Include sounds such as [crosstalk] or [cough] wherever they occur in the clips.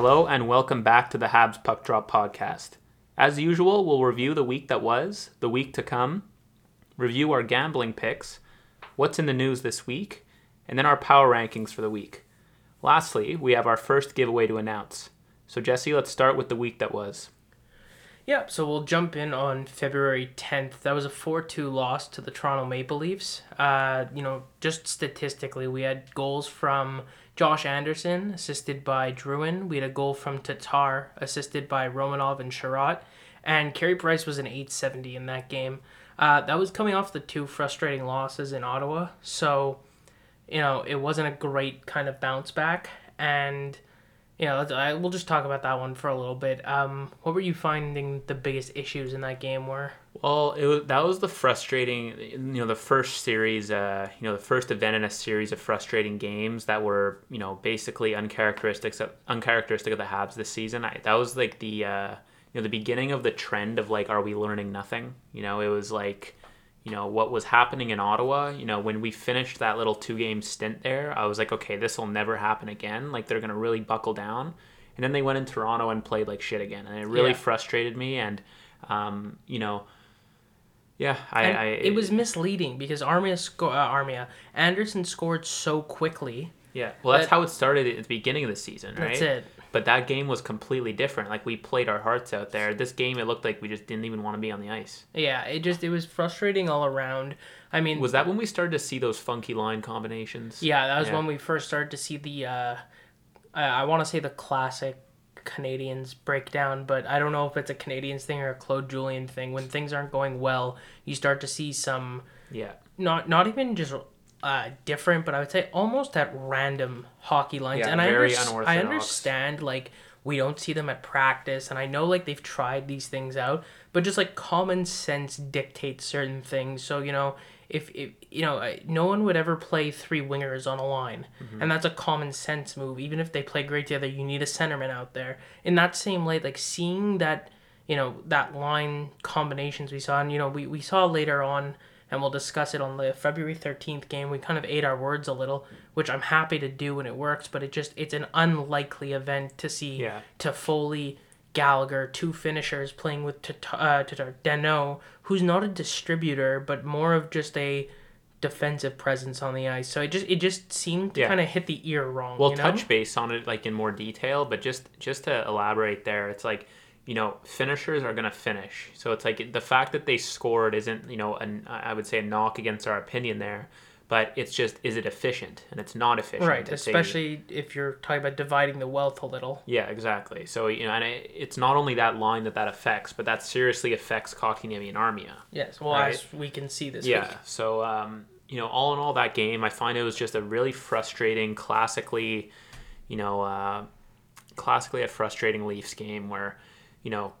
Hello and welcome back to the Habs Puck Drop podcast. As usual, we'll review the week that was, the week to come, review our gambling picks, what's in the news this week, and then our power rankings for the week. Lastly, we have our first giveaway to announce. So, Jesse, let's start with the week that was. Yeah, so we'll jump in on February 10th. That was a 4 2 loss to the Toronto Maple Leafs. Uh, you know, just statistically, we had goals from Josh Anderson, assisted by Drouin. We had a goal from Tatar, assisted by Romanov and Chiarot. And Carey Price was an 870 in that game. Uh, that was coming off the two frustrating losses in Ottawa. So, you know, it wasn't a great kind of bounce back. And know, I, we'll just talk about that one for a little bit. Um, what were you finding the biggest issues in that game were? Well, it was, that was the frustrating, you know, the first series, uh, you know, the first event in a series of frustrating games that were, you know, basically uncharacteristic of, uncharacteristic of the Habs this season. I, that was like the, uh, you know, the beginning of the trend of like, are we learning nothing? You know, it was like, you know what was happening in Ottawa. You know when we finished that little two game stint there, I was like, okay, this will never happen again. Like they're gonna really buckle down. And then they went in Toronto and played like shit again, and it really yeah. frustrated me. And um, you know, yeah, I, I, it was misleading because Armia, sco- uh, Armia Anderson scored so quickly. Yeah, well, that's that, how it started at the beginning of the season, right? That's it. But that game was completely different. Like we played our hearts out there. This game, it looked like we just didn't even want to be on the ice. Yeah, it just it was frustrating all around. I mean, was that when we started to see those funky line combinations? Yeah, that was yeah. when we first started to see the. Uh, I, I want to say the classic Canadiens breakdown, but I don't know if it's a Canadiens thing or a Claude Julien thing. When things aren't going well, you start to see some. Yeah. Not not even just uh, different, but I would say almost at random hockey lines. Yeah, and I, under- I understand like we don't see them at practice, and I know like they've tried these things out, but just like common sense dictates certain things. So you know, if, if you know, no one would ever play three wingers on a line, mm-hmm. and that's a common sense move. Even if they play great together, you need a centerman out there. In that same light, like seeing that, you know, that line combinations we saw, and you know, we we saw later on and we'll discuss it on the February 13th game. We kind of ate our words a little, which I'm happy to do when it works, but it just it's an unlikely event to see yeah. Toffoli, Gallagher, two finishers playing with uh, Danault, who's not a distributor, but more of just a defensive presence on the ice. So it just it just seemed to yeah. kind of hit the ear wrong. We'll you know? touch base on it like in more detail, but just just to elaborate there, it's like you know, finishers are going to finish. So it's like the fact that they scored isn't, you know, an, I would say a knock against our opinion there, but it's just, is it efficient? And it's not efficient. Right, especially if you're talking about dividing the wealth a little. Yeah, exactly. So, you know, and it, it's not only that line that that affects, but that seriously affects Kotkaniemi and Armia. Yes, well, right? as we can see this yeah, week. so, um, you know, all in all, that game, I find it was just a really frustrating, classically, you know, uh, classically a frustrating Leafs game where you know,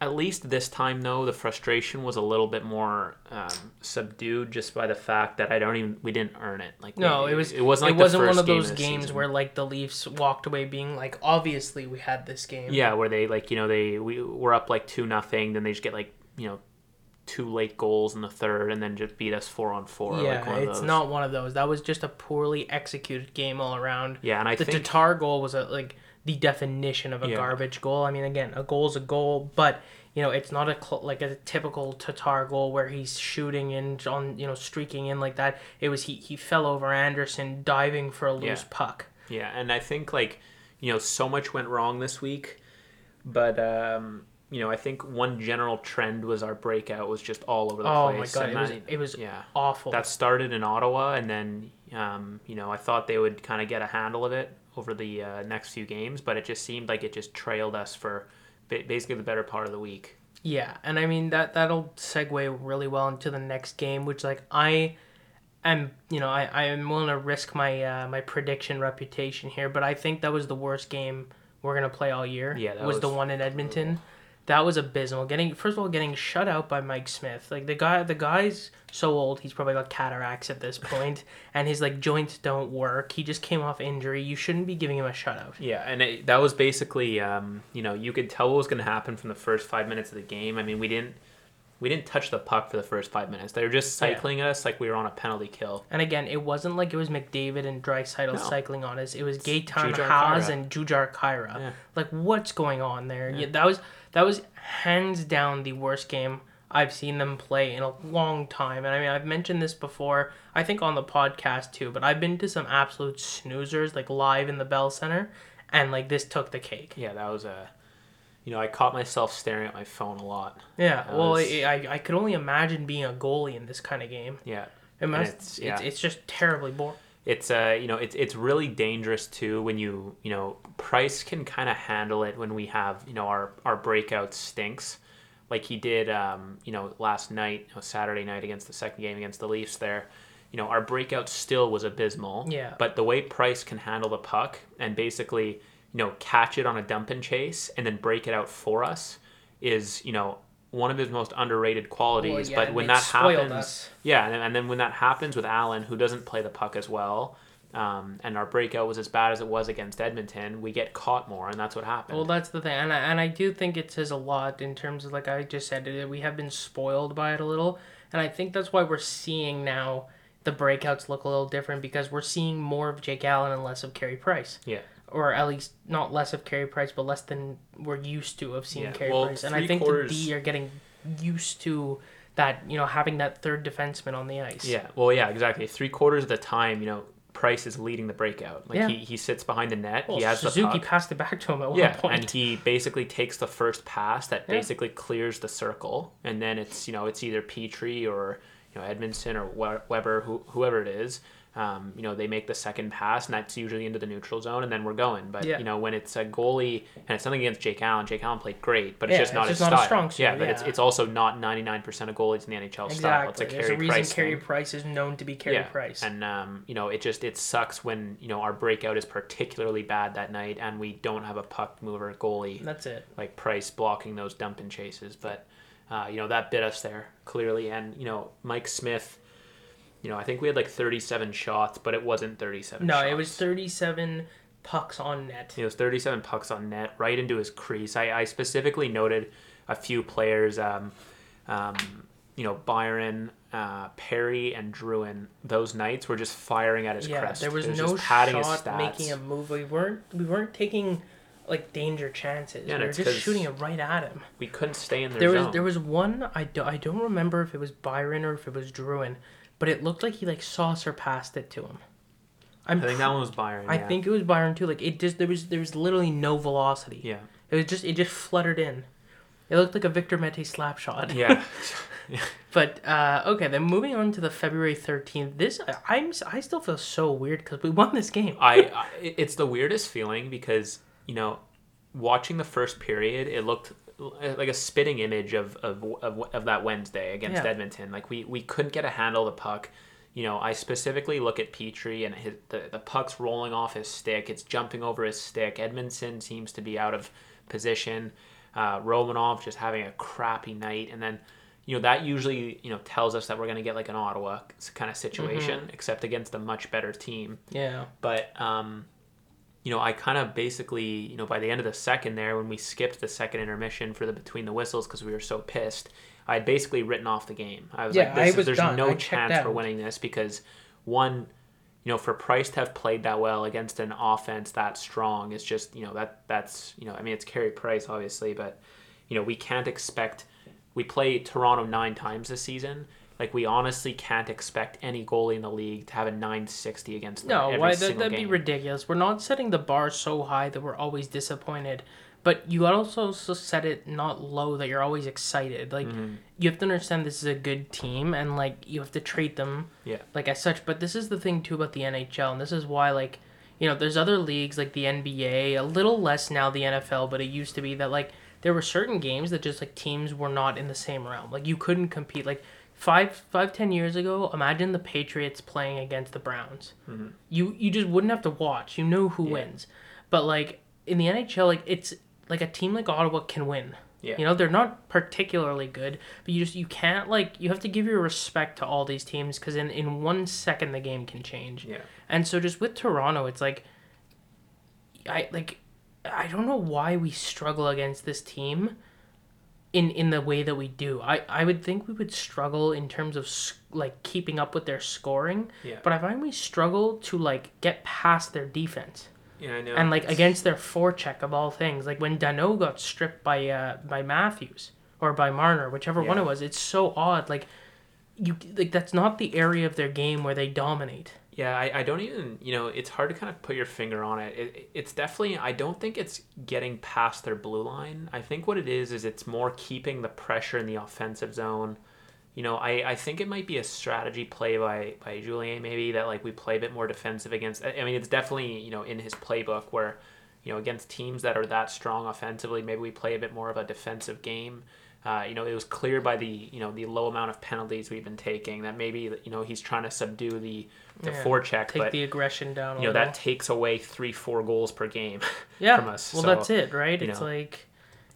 at least this time though, the frustration was a little bit more um, subdued just by the fact that I don't even we didn't earn it. Like no, we, it was it wasn't like it wasn't one of those games season. where like the Leafs walked away being like obviously we had this game. Yeah, where they like you know they we were up like two nothing, then they just get like you know two late goals in the third and then just beat us four on four. Yeah, like it's not one of those. That was just a poorly executed game all around. Yeah, and I the think... Tatar goal was a like the definition of a yeah. garbage goal. I mean, again, a goal is a goal, but you know, it's not a cl- like a typical Tatar goal where he's shooting and on you know streaking in like that. It was he he fell over Anderson diving for a loose yeah. puck. Yeah, and I think like you know so much went wrong this week, but um, you know I think one general trend was our breakout was just all over the oh place. Oh my god, it was it was yeah awful. That started in Ottawa, and then um, you know I thought they would kind of get a handle of it over the uh, next few games, but it just seemed like it just trailed us for basically the better part of the week. Yeah, and I mean that that'll segue really well into the next game, which like I am, you know, I I am willing to risk my uh, my prediction reputation here, but I think that was the worst game we're gonna play all year. Yeah, was, was, the one in Edmonton. Brutal that was abysmal. Getting first of all, getting shut out by Mike Smith. Like the guy, the guy's so old. He's probably got cataracts at this point, and his like joints don't work. He just came off injury. You shouldn't be giving him a shutout. Yeah, and it, that was basically, um, you know, you could tell what was going to happen from the first five minutes of the game. I mean, we didn't. we didn't touch the puck for the first five minutes. They were just cycling yeah. us like we were on a penalty kill. And again, it wasn't like it was McDavid and Draisaitl no. cycling on us. It was Gaetan Haas and Jujar Khaira. Yeah. Like what's going on there? Yeah, that was that was hands down the worst game I've seen them play in a long time. And I mean, I've mentioned this before, I think on the podcast too, but I've been to some absolute snoozers, like live in the Bell Center, and like this took the cake. Yeah, that was a. You know, I caught myself staring at my phone a lot. Yeah, that well, was... I, I could only imagine being a goalie in this kind of game. Yeah. It must, it's, yeah. It's, it's just terribly boring it's uh you know it's it's really dangerous too when you you know Price can kind of handle it when we have you know our our breakout stinks like he did, um, you know, last night, you know, Saturday night against the second game against the Leafs. There, you know, our breakout still was abysmal. Yeah. But the way Price can handle the puck and basically, you know, catch it on a dump and chase and then break it out for us is, you know, one of his most underrated qualities. Well, yeah, but when that happens, us. yeah, and, and then when that happens with Allen, who doesn't play the puck as well, um, and our breakout was as bad as it was against Edmonton, we get caught more, and that's what happened. Well, that's the thing, and I, and I do think it says a lot in terms of like I just said, we have been spoiled by it a little, and I think that's why we're seeing now the breakouts look a little different because we're seeing more of Jake Allen and less of Carey Price. Yeah. Or at least not less of Carey Price, but less than we're used to of seeing yeah. Carey well, Price, and I think quarters... the D are getting used to that you know having that third defenseman on the ice. Yeah, well, yeah, exactly. Three quarters of the time, you know, Price is leading the breakout. Like yeah. he, he sits behind the net. Well, he has Suzuki the puck. passed it back to him at one yeah, point. and he basically takes the first pass that yeah. basically clears the circle, and then it's you know it's either Petry or you know Edmundson or Weber, who, whoever it is, um, you know, they make the second pass, and that's usually into the neutral zone, and then we're going. But yeah. you know, when it's a goalie and it's something against Jake Allen, Jake Allen played great, but it's yeah, just not it's just his not strong suit, yeah, but yeah. it's it's also not ninety nine percent of goalies in the NHL exactly. style. It's a There's a reason Price Carey Price is known to be Carey Price. And um, you know, it just it sucks when you know our breakout is particularly bad that night, and we don't have a puck mover goalie. That's it. Like Price blocking those dump and chases, but uh, you know that bit us there clearly, and you know Mike Smith you know, I think we had like 37 shots, but it wasn't 37 no, shots. it was 37 pucks on net. It was 37 pucks on net, right into his crease. I, I specifically noted a few players, um, um, you know, Byron, uh, Perry, and Drouin. Those nights were just firing at his yeah, crest. there was, was no shot making a move. We weren't we weren't taking like danger chances. Yeah, we were just shooting it right at him. We couldn't stay in their there zone. was there was one I, do, I don't remember if it was Byron or if it was Drouin but it looked like he like saucer passed it to him. I'm i think that one was Byron. I think it was Byron too. Like it just there was there was literally no velocity. Yeah. It was just it just fluttered in. It looked like a Victor Mete slap shot. Yeah. [laughs] [laughs] But uh, okay, then moving on to the February thirteenth. This I'm I still feel so weird because we won this game. I, [laughs] I it's the weirdest feeling because you know, watching the first period, it looked like a spitting image of of, of, of that Wednesday against yeah. Edmonton. Like we we couldn't get a handle of the puck. You know, I specifically look at Petry and his the, the puck's rolling off his stick. It's jumping over his stick. Edmundson seems to be out of position. Uh, Romanov just having a crappy night, and then you know that usually you know tells us that we're going to get like an Ottawa kind of situation, mm-hmm. except against a much better team. Yeah. But um, you know, I kind of basically, you know, by the end of the second there, when we skipped the second intermission for the between the whistles because we were so pissed, I had basically written off the game. I was yeah, like, this, was there's done. no I chance for winning this because one, you know, for Price to have played that well against an offense that strong is just, you know, that that's, you know, I mean, it's Carey Price obviously, but you know, we can't expect. We play Toronto nine times this season like we honestly can't expect any goalie in the league to have a 960 against them. No, why that, that'd game. be ridiculous. We're not setting the bar so high that we're always disappointed, but you also set it not low that you're always excited. Like mm-hmm. you have to understand this is a good team, and like you have to treat them yeah like as such. But this is the thing too about the NHL, and this is why like you know there's other leagues like the NBA, a little less now the NFL, but it used to be that like there were certain games that just like teams were not in the same realm. Like you couldn't compete. Like five five ten years ago imagine the patriots playing against the browns mm-hmm. you you just wouldn't have to watch you know who yeah. wins but like in the nhl like it's like a team like ottawa can win yeah. you know they're not particularly good but you just you can't like you have to give your respect to all these teams because in in one second the game can change yeah and so just with toronto it's like i like i don't know why we struggle against this team in in the way that we do. I I would think we would struggle in terms of like keeping up with their scoring. Yeah. But I find we struggle to like get past their defense. Yeah, I know. And like it's... against their forecheck of all things, like when Danault got stripped by uh by Matthews or by Marner, whichever yeah. one it was, it's so odd. Like you like that's not the area of their game where they dominate. Yeah, I, I don't even, you know, it's hard to kind of put your finger on it. it. It's definitely, I don't think it's getting past their blue line. I think what it is, is it's more keeping the pressure in the offensive zone. You know, I, I think it might be a strategy play by, by Julien, maybe, that like we play a bit more defensive against. I mean, it's definitely, you know, in his playbook where, you know, against teams that are that strong offensively, maybe we play a bit more of a defensive game. Uh, you know, it was clear by the you know the low amount of penalties we've been taking that maybe you know he's trying to subdue the the yeah, forecheck, take but, the aggression down. you know that takes away three four goals per game. [laughs] Yeah, from us. Well, so, that's it, right? It's know, like.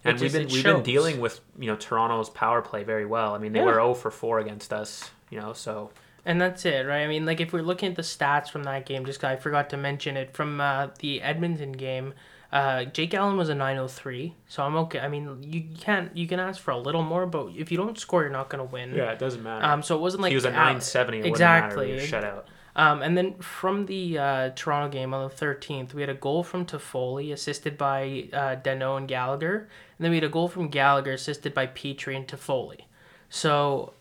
And we've been we've been dealing with you know Toronto's power play very well. I mean they yeah. were 0 for 4 against us, you know, so and that's it, right? I mean, like if we're looking at the stats from that game, just I forgot to mention it from uh, the Edmonton game. Uh, Jake Allen was a 903, so I'm okay. I mean, you can't you can ask for a little more, but if you don't score, you're not gonna win. Yeah, it doesn't matter. Um, so it wasn't like he was a 970. exactly. Shutout. Um, and then from the uh, Toronto game on the 13th, we had a goal from Toffoli, assisted by uh, and Gallagher. And then we had a goal from Gallagher, assisted by Petry and Toffoli. So,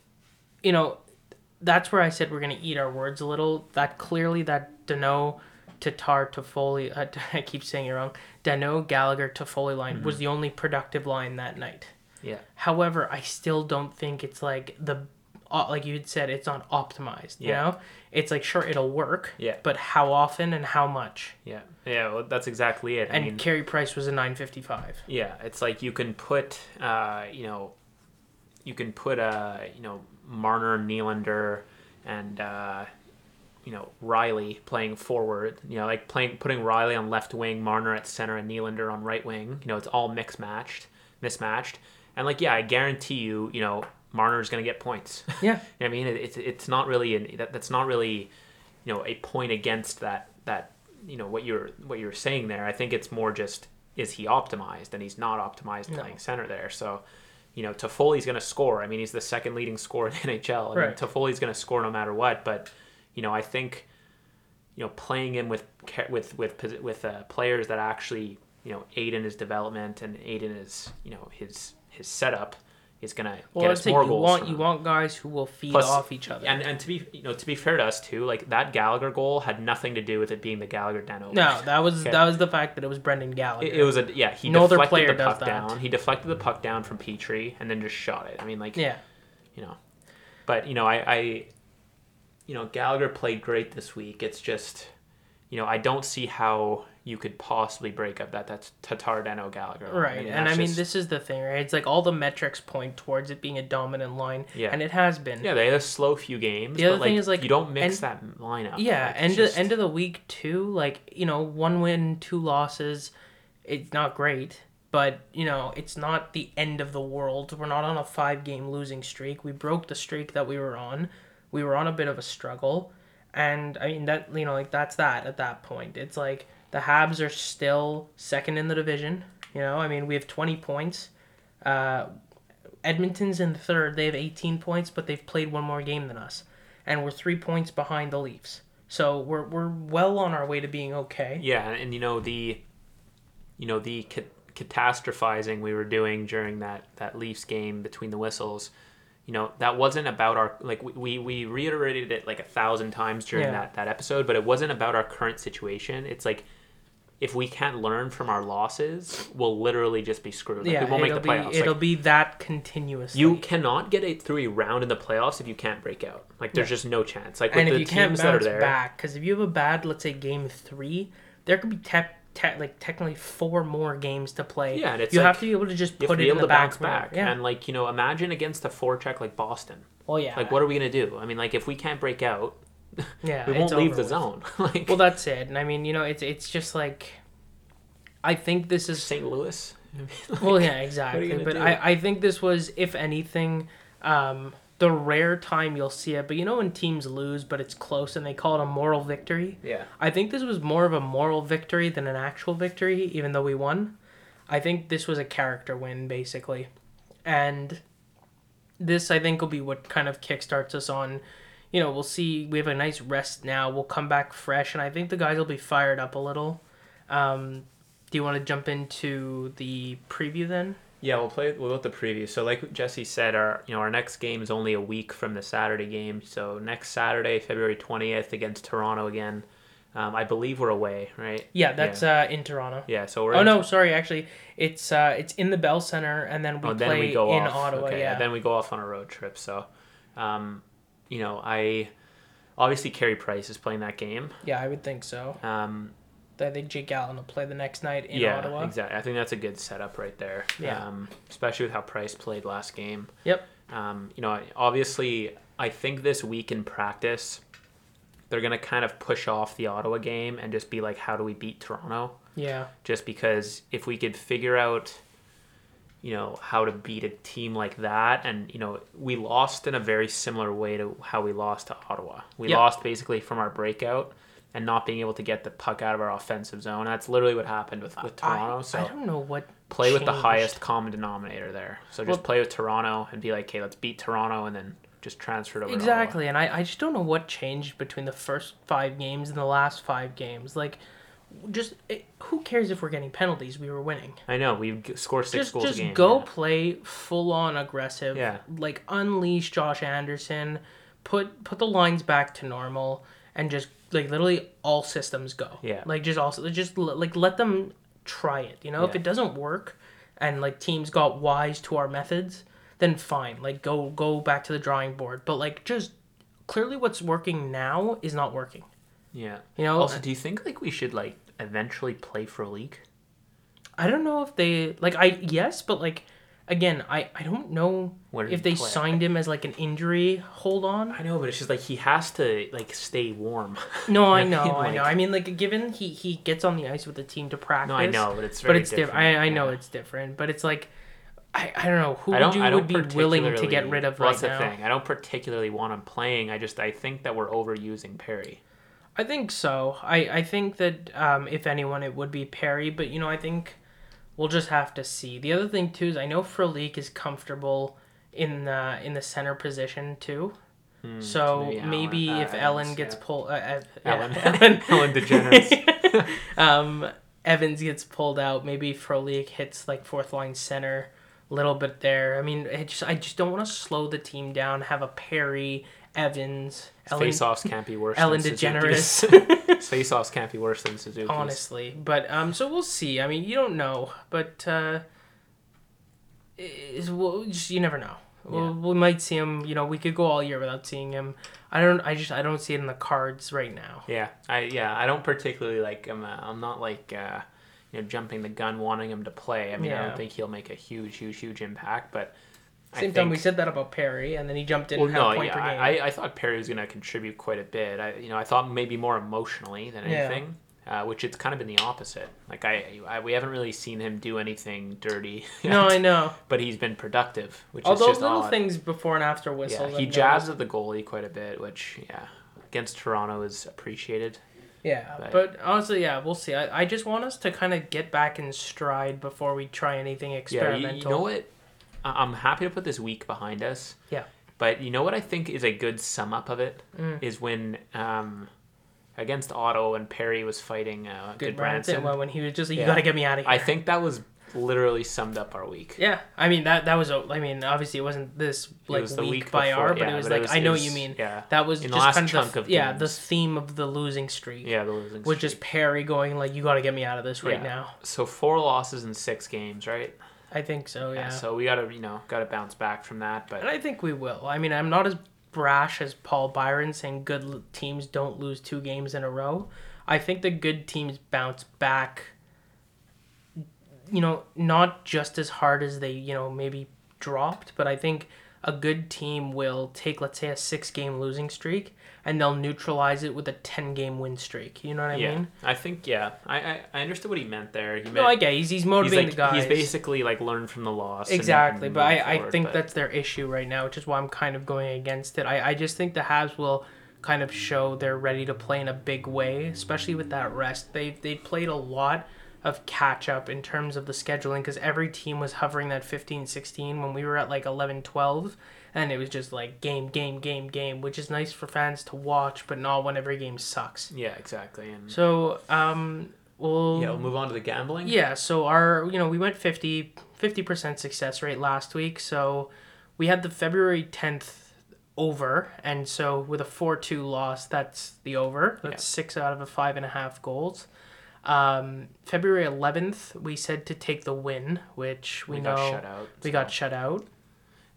you know, that's where I said we're going to eat our words a little. That clearly that Danault Tatar Toffoli, uh, [laughs] I keep saying it wrong, Danault Gallagher Toffoli line mm-hmm. was the only productive line that night. Yeah. However, I still don't think it's like the like you had said it's not optimized. Yeah. You know, it's like sure it'll work. Yeah. But how often and how much? Yeah. Yeah. Well, that's exactly it. And I mean, Carey Price was a nine fifty five. Yeah, it's like you can put, uh, you know, you can put uh, you know, Marner, Nylander, and uh, you know Rielly playing forward. You know, like playing putting Rielly on left wing, Marner at center, and Nylander on right wing. You know, it's all mixed matched, mismatched. And like, yeah, I guarantee you, you know, Marner's going to get points. [laughs] Yeah, I mean, it's it's not really an, that that's not really, you know, a point against that that you know what you're what you're saying there. I think it's more just is he optimized, and he's not optimized playing no. center there. So you know, Toffoli's going to score. I mean, he's the second leading scorer in the NHL. I right. mean, Toffoli's going to score no matter what. But you know, I think you know playing him with with with with uh, players that actually you know aid in his development and aid in his you know his his setup is gonna well, get us more you goals. Want, you want guys who will feed Plus, off each other. And and to be you know to be fair to us too, like that Gallagher goal had nothing to do with it being the Gallagher Danault. No, that was okay. that was the fact that it was Brendan Gallagher. It, it was a yeah. He no deflected the puck down. He deflected the puck down from Petry and then just shot it. I mean, like yeah, you know, but you know, I, I you know Gallagher played great this week. It's just you know I don't see how you could possibly break up that that's Tatar Danault Gallagher. Right. I mean, and I mean just... this is the thing, right? It's like all the metrics point towards it being a dominant line. Yeah. And it has been. Yeah, they had a slow few games. The other thing like, is like you don't mix that lineup. Yeah, like, end just... of, end of the week too, like, you know, one win, two losses, it's not great. But, you know, it's not the end of the world. We're not on a five game losing streak. We broke the streak that we were on. We were on a bit of a struggle. And I mean that you know, like that's that at that point. It's like the Habs are still second in the division. You know, I mean, we have 20 points. Uh, Edmonton's in third. They have 18 points, but they've played one more game than us. And we're three points behind the Leafs. So we're, we're well on our way to being okay. Yeah, and you know, the, you know, the ca- catastrophizing we were doing during that, that Leafs game between the whistles, you know, that wasn't about our, like, we, we reiterated it like a thousand times during yeah. that, that episode, but it wasn't about our current situation. It's like, if we can't learn from our losses, we'll literally just be screwed. Like, yeah, we won't make the playoffs. Be, it'll like, be that continuous You cannot get it through a round in the playoffs if you can't break out. Like there's yeah. just no chance. Like with and if the you can't bounce there, back, because if you have a bad, let's say game three, there could be te- te- like technically four more games to play. Yeah, and it's you like, have to be able to just put it in the back. back. Yeah. and like you know, imagine against a forecheck like Boston. Well, yeah. Like what are we gonna do? I mean, like if we can't break out, [laughs] yeah, we won't leave the with. zone. [laughs] like, well, that's it. And I mean, you know, it's it's just like I think this is St. Louis. like, [laughs] well, yeah, exactly. But I, I think this was, if anything, um, the rare time you'll see it. But you know when teams lose, but it's close, and they call it a moral victory. Yeah. I think this was more of a moral victory than an actual victory, even though we won. I think this was a character win, basically. And this, I think, will be what kind of kickstarts us on. You know, we'll see. We have a nice rest now. We'll come back fresh, and I think the guys will be fired up a little. Um, do you want to jump into the preview then? Yeah, we'll play we'll the preview. So like Jesse said, our you know our next game is only a week from the Saturday game. So next Saturday, February twentieth, against Toronto again. Um, I believe we're away, right? Yeah, that's yeah. Uh, in Toronto. Yeah, so we're. Oh no, sorry. Actually, it's uh, it's in the Bell Center, and then we oh, play then we go in off. Ottawa. Okay, yeah. then we go off on a road trip. So, um, you know, I obviously Carey Price is playing that game. Yeah, I would think so. Um, I think Jake Allen will play the next night in yeah, Ottawa. exactly. I think that's a good setup right there. Yeah. Um, especially with how Price played last game. Yep. Um, you know, obviously, I think this week in practice, they're gonna kind of push off the Ottawa game and just be like, how do we beat Toronto? Yeah. Just because if we could figure out, you know, how to beat a team like that, and you know, we lost in a very similar way to how we lost to Ottawa. We yep. lost basically from our breakout and not being able to get the puck out of our offensive zone. That's literally what happened with, with Toronto. I, so I don't know what play changed. with the highest common denominator there. So just well, play with Toronto and be like, okay, let's beat Toronto, and then just transfer it over. Exactly, and I, I just don't know what changed between the first five games and the last five games. Like, just it, who cares if we're getting penalties? We were winning. I know we score six just, goals just a game. go yeah. play full on aggressive. Yeah, like unleash Josh Anderson. Put put the lines back to normal and just like literally all systems go. Yeah. Like just also just like let them try it. You know, yeah. if it doesn't work, and like teams got wise to our methods, then fine. Like go go back to the drawing board. But like just clearly what's working now is not working. Yeah. You know. Also, uh, do you think like we should like eventually play Frolik? I don't know if they like I yes, but like again, I, I don't know if they play? signed him as like an injury hold on. I know, but it's just like he has to like stay warm. [laughs] No, I know, I, know. I mean, like given he he gets on the ice with the team to practice. No, I know, but it's but it's different. different. I I know it's different, but it's like. I, I don't know who would you would be willing to get rid of well, right that's now. the thing. I don't particularly want him playing. I just I think that we're overusing Perry. I think so. I I think that um, if anyone, it would be Perry. But you know, I think we'll just have to see. The other thing too is I know Frolik is comfortable in the in the center position too. Hmm, so maybe, maybe if Ellen gets yeah. pulled, uh, uh, Ellen, yeah, Ellen, [laughs] [laughs] Ellen DeGeneres, [laughs] um, Evans gets pulled out. Maybe Frolik hits like fourth line center, a little bit there. I mean, I just I just don't want to slow the team down. Have a Perry, Evans, Ellen, face-offs can't be worse. Than Suzuki. Ellen DeGeneres. [laughs] face-offs can't be worse than Suzuki. Honestly, but um, so we'll see. I mean, you don't know, but uh, is well, just you never know. Yeah. we might see him. You know, we could go all year without seeing him. I don't. I just. I don't see it in the cards right now. Yeah. I. Yeah. I don't particularly like him. Uh, I'm not like. Uh, you know, jumping the gun, wanting him to play. I mean, yeah. I don't think he'll make a huge, huge, huge impact, but same think, time we said that about Perry, and then he jumped in. Well, no, yeah, I, I thought Perry was going to contribute quite a bit. I, you know, I thought maybe more emotionally than anything, yeah. uh, which it's kind of been the opposite. Like I, I, we haven't really seen him do anything dirty. [laughs] No, I know. But he's been productive, which All is just little odd. things before and after whistles. Yeah, he jabs at the goalie quite a bit, which yeah, against Toronto is appreciated. Yeah, but, but, honestly, yeah, we'll see. I, I just want us to kind of get back in stride before we try anything experimental. Yeah, you, you know what? I'm happy to put this week behind us. Yeah. But you know what I think is a good sum up of it mm. is when um, against Otto and Perry was fighting uh, Good, Branson. Well, when he was just like, you yeah. got to get me out of here. I think that was literally summed up our week. Yeah, I mean that that was a. I mean, obviously it wasn't this like week, week, by before, our, but yeah, it was but like it was, I know what you mean. Yeah, that was In just kind of, the, of yeah the theme of the losing streak. Yeah, the losing. Streak. Was just Perry going like, you got to get me out of this right yeah. now. So four losses in six games, right? I think so. Yeah. yeah so we gotta you know gotta bounce back from that, but and I think we will. I mean, I'm not as brash as Paul Byron saying good teams don't lose two games in a row. I think the good teams bounce back. You know, not just as hard as they you know maybe dropped, but I think a good team will take let's say a six game losing streak and they'll neutralize it with a 10 game win streak. You know what I yeah. mean? I think, yeah. I, I, I understood what he meant there. He meant, no, I get it. He's, he's motivating he's like, the guys. He's basically like learned from the loss. Exactly. And, and but I, forward, I think but... that's their issue right now, which is why I'm kind of going against it. I, I just think the Habs will kind of show they're ready to play in a big way, especially with that rest. They've, they played a lot of catch up in terms of the scheduling because every team was hovering that 15 16 when we were at like 11 12 and it was just like game game game game which is nice for fans to watch but not when every game sucks yeah exactly and so um we'll yeah we'll move on to the gambling yeah so our you know we went 50 50% success rate last week so we had the february 10th over and so with a 4-2 loss that's the over that's yeah. six out of a five and a half goals um, February 11th, we said to take the win, which we, we know got shut out, we so. got shut out.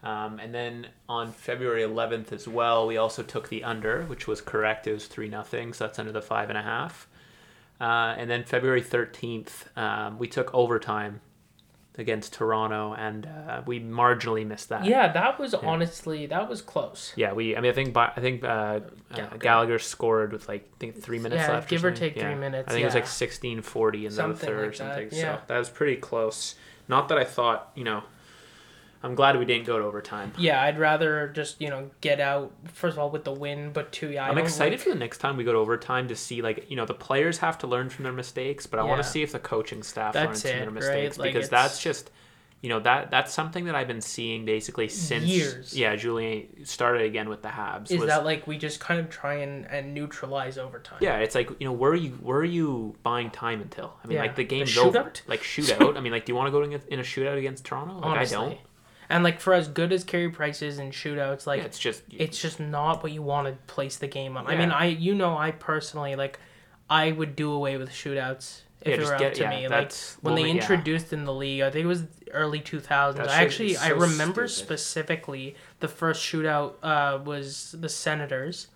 Um, and then on February 11th as well, we also took the under, which was correct. It was 3 nothing, so that's under the 5.5. Uh, and then February 13th, um, we took overtime against Toronto, and uh, we marginally missed that. Yeah, that was yeah. honestly that was close. Yeah, we. I mean, I think I think uh, Gallagher. Uh, Gallagher. scored with like I think three minutes yeah, left. give or, or take yeah. three minutes. I think it was like sixteen forty in the third like or something. That. Yeah. So that was pretty close. Not that I thought you know I'm glad we didn't go to overtime. Yeah, I'd rather just you know get out first of all with the win, but two, yeah. I am excited like... for the next time we go to overtime to see like you know the players have to learn from their mistakes, but I yeah. want to see if the coaching staff that's learns it, from their mistakes right? like because it's... that's just you know that that's something that I've been seeing basically since years. Yeah, Julien started again with the Habs. Is was, that like we just kind of try and, and neutralize overtime? Yeah, it's like you know where are you where are you buying time until? I mean, yeah. like the game's the over. Like shootout. I mean, like do you want to go in a, in a shootout against Toronto? [laughs] Like Honestly. I don't. And like for as good as Carey Price is in shootouts, like yeah, it's just it's just not what you want to place the game on. Yeah. I mean, I you know I personally like I would do away with shootouts if yeah, it were get, up to me. Like when they introduced in the league, I think it was early two thousands. I actually so I remember stupid. specifically the first shootout uh, was the Senators.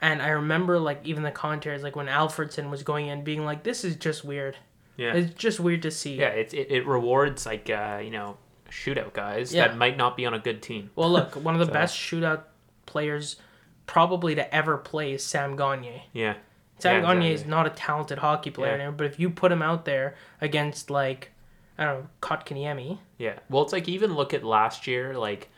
And I remember like even the commentaries like when Alfredsson was going in being like, This is just weird. Yeah. It's just weird to see. Yeah, it, it, it rewards like uh, you know, shootout guys yeah. that might not be on a good team. Well, look, [laughs] one of the so. best shootout players probably to ever play is Sam Gagner. Yeah. Sam yeah, Gagner exactly. is not a talented hockey player, yeah. but if you put him out there against like I don't know Kotkaniemi. Yeah. Well, it's like even look at last year. Like,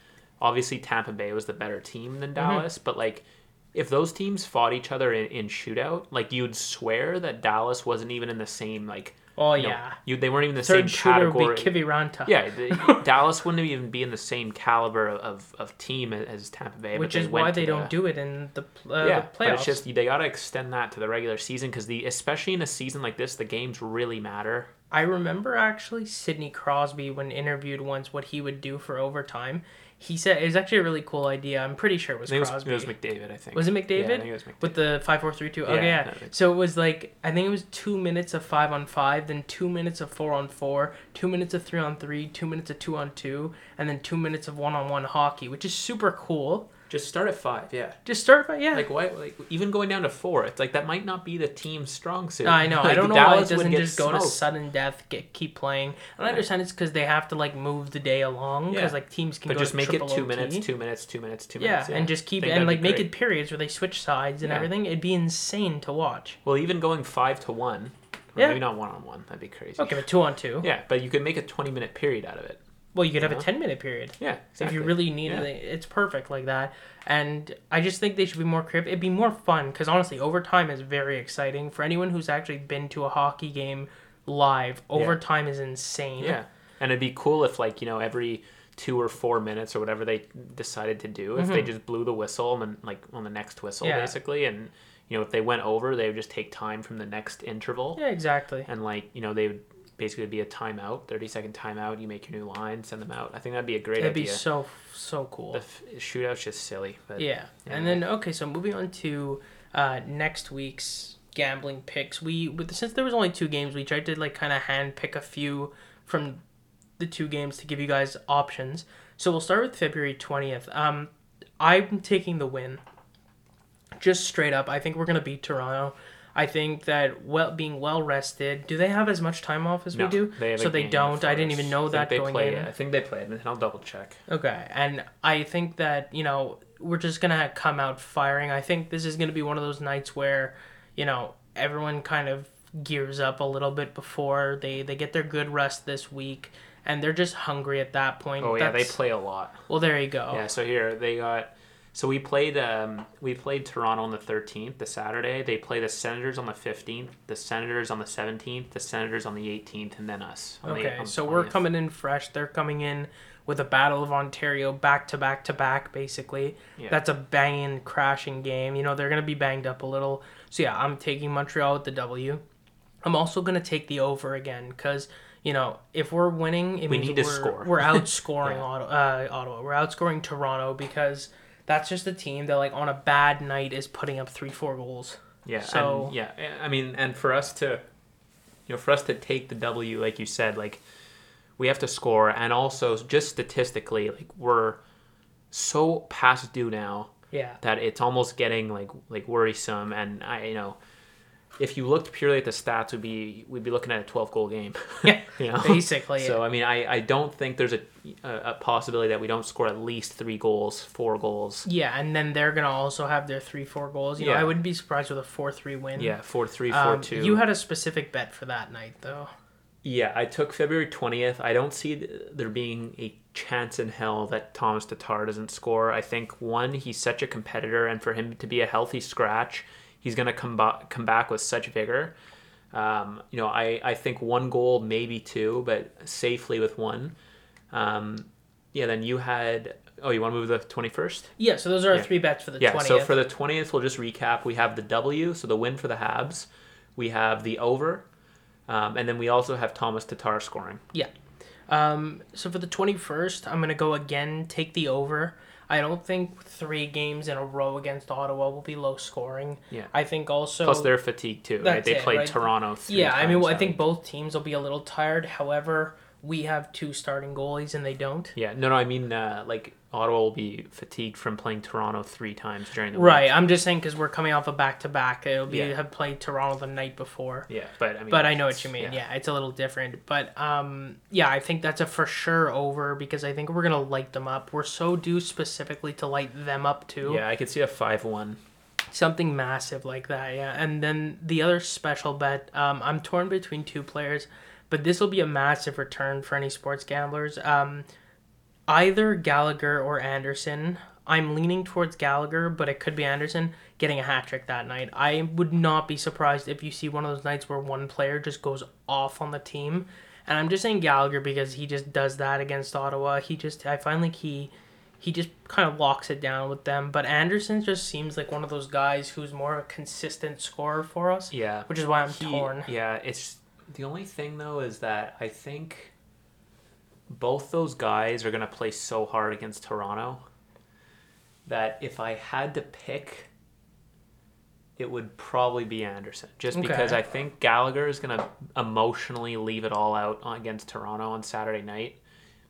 obviously Tampa Bay was the better team than mm-hmm. Dallas, mm-hmm. but like if those teams fought each other in, in shootout, like you'd swear that Dallas wasn't even in the same like Oh you yeah, know, you they weren't even the Third same category. Would be Kiviranta. Yeah, [laughs] the, Dallas wouldn't even be in the same caliber of, of team as Tampa Bay. Which is why they the, don't do it in the, uh, yeah, the playoffs. But it's just they gotta extend that to the regular season because the especially in a season like this, the games really matter. I remember actually Sidney Crosby when interviewed once what he would do for overtime he said it was actually a really cool idea. I'm pretty sure it was Crosby. It was, it was McDavid, I think. Was it McDavid? Yeah, I think it was McDavid. With the five four three two. Yeah, Okay, yeah. No, so it was like I think it was two minutes of five on five, then two minutes of four on four, two minutes of three on three, two minutes of two on two, and then two minutes of one on one hockey, which is super cool. Just start at five, yeah. Just start by yeah. Like why? Like even going down to four, it's like that might not be the team's strong suit. I know. Like, I don't know Dallas why it doesn't just go smoked. to sudden death, get keep playing. And yeah. I understand it's because they have to like move the day along because yeah. like teams can. But just make it two minutes, two minutes, two minutes, two minutes. Yeah, and just keep and like make it periods where they switch sides and everything. It'd be insane to watch. Well, even going five to one. yeah. Maybe not one on one. That'd be crazy. Okay, but two on two. Yeah, but you could make a twenty minute period out of it. Well, you could have a ten minute period. Yeah, exactly. If you really need yeah. it, it's perfect like that. And I just think they should be more creative. It'd be more fun because honestly, overtime is very exciting for anyone who's actually been to a hockey game live. Overtime yeah. is insane. Yeah, and it'd be cool if like you know every two or four minutes or whatever they decided to do, if mm-hmm. they just blew the whistle and then like on the next whistle yeah. basically, and you know if they went over, they would just take time from the next interval. Yeah, exactly. And like you know they would basically be a timeout, thirty second timeout. You make your new line, send them out. I think that'd be a great That'd idea. That'd be so so cool. The f- shootout's just silly, but yeah. yeah. And then okay, so moving on to uh, next week's gambling picks. We with since there was only two games, we tried to like kind of hand pick a few from the two games to give you guys options. So we'll start with February twentieth. Um, I'm taking the win. Just straight up, I think we're gonna beat Toronto. I think that well being well rested. Do they have as much time off as no, we do? They so they don't. I didn't even know that going play, in. I think they played, and I'll double check. Okay, and I think that you know we're just gonna come out firing. I think this is gonna be one of those nights where you know everyone kind of gears up a little bit before they they get their good rest this week and they're just hungry at that point. Oh yeah, That's... they play a lot. Well, there you go. Yeah, so here they got So we played um, we played Toronto on the 13th, the Saturday. They play the Senators on the 15th, the Senators on the 17th, the Senators on the 18th, and then us. okay, the, so we're coming in fresh. They're coming in with a Battle of Ontario back to back to back, basically. Yeah. That's a banging, crashing game. You know, they're going to be banged up a little. So, yeah, I'm taking Montreal with the W. I'm also going to take the over again because, you know, if we're winning, it we means we're, score. we're [laughs] outscoring yeah. Ottawa, uh, Ottawa. We're outscoring Toronto because – that's just a team that like on a bad night is putting up three four goals. Yeah. So and, yeah, I mean, and for us to, you know, for us to take the W, like you said, like we have to score, and also just statistically, like we're so past due now. Yeah. That it's almost getting like like worrisome, and I you know if you looked purely at the stats, would be we'd be looking at a twelve goal game. Yeah, [laughs] you know? basically. So I mean, I, I don't think there's a, a possibility that we don't score at least three goals, four goals. Yeah, and then they're gonna also have their three, four goals. You yeah. know, I wouldn't be surprised with a four-three win. Yeah, four-three, four-two. Um, you had a specific bet for that night, though. Yeah, I took February twentieth. I don't see there being a chance in hell that Thomas Tatar doesn't score. I think one, he's such a competitor, and for him to be a healthy scratch he's going to come, ba- come back with such vigor. Um, you know, I, I think one goal, maybe two, but safely with one. Um, yeah, then you had. Oh, you want to move the 21st? Yeah, so those are our three bets for the yeah, 20th. so for the 20th, we'll just recap. We have the W, so the win for the Habs. We have the over. Um, and then we also have Thomas Tatar scoring. Yeah. Um, so for the 21st, I'm going to go again, take the over. I don't think three games in a row against Ottawa will be low scoring. Yeah. I think also plus they're fatigued too. Right? They it, played right? Toronto. yeah, I mean, well, I think both teams will be a little tired. However, we have two starting goalies and they don't. Yeah, no, no, I mean uh, like Ottawa will be fatigued from playing Toronto three times during the week. right. week. I'm just saying because we're coming off a back to back. It'll be yeah. have played Toronto the night before. Yeah, but I mean, but I know what you mean. Yeah. yeah. it's a little different. But um, yeah, I think that's a for sure over because I think we're gonna light them up. We're so due specifically to light them up too. Yeah, I could see a five one. Something massive like that, yeah. And then the other special bet, um, I'm torn between two players, but this will be a massive return for any sports gamblers. Um, either Gallagher or Anderson. I'm leaning towards Gallagher, but it could be Anderson getting a hat trick that night. I would not be surprised if you see one of those nights where one player just goes off on the team. And I'm just saying Gallagher because he just does that against Ottawa. He just I find like he he just kind of locks it down with them. But Anderson just seems like one of those guys who's more of a consistent scorer for us. Yeah. Which is why I'm he, torn. Yeah, it's the only thing though is that I think both those guys are going to play so hard against Toronto that if I had to pick, it would probably be Anderson. Just okay. because I think Gallagher is going to emotionally leave it all out against Toronto on Saturday night.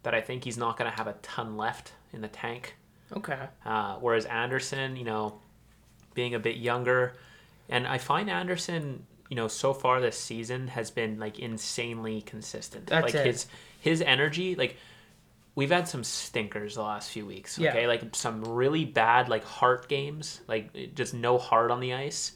That I think he's not going to have a ton left in the tank. Okay. Uh, whereas Anderson, you know, being a bit younger, and I find Anderson, you know, so far this season has been like insanely consistent. That's like it. his his energy, like we've had some stinkers the last few weeks. Okay, yeah. like some really bad like heart games, like just no heart on the ice.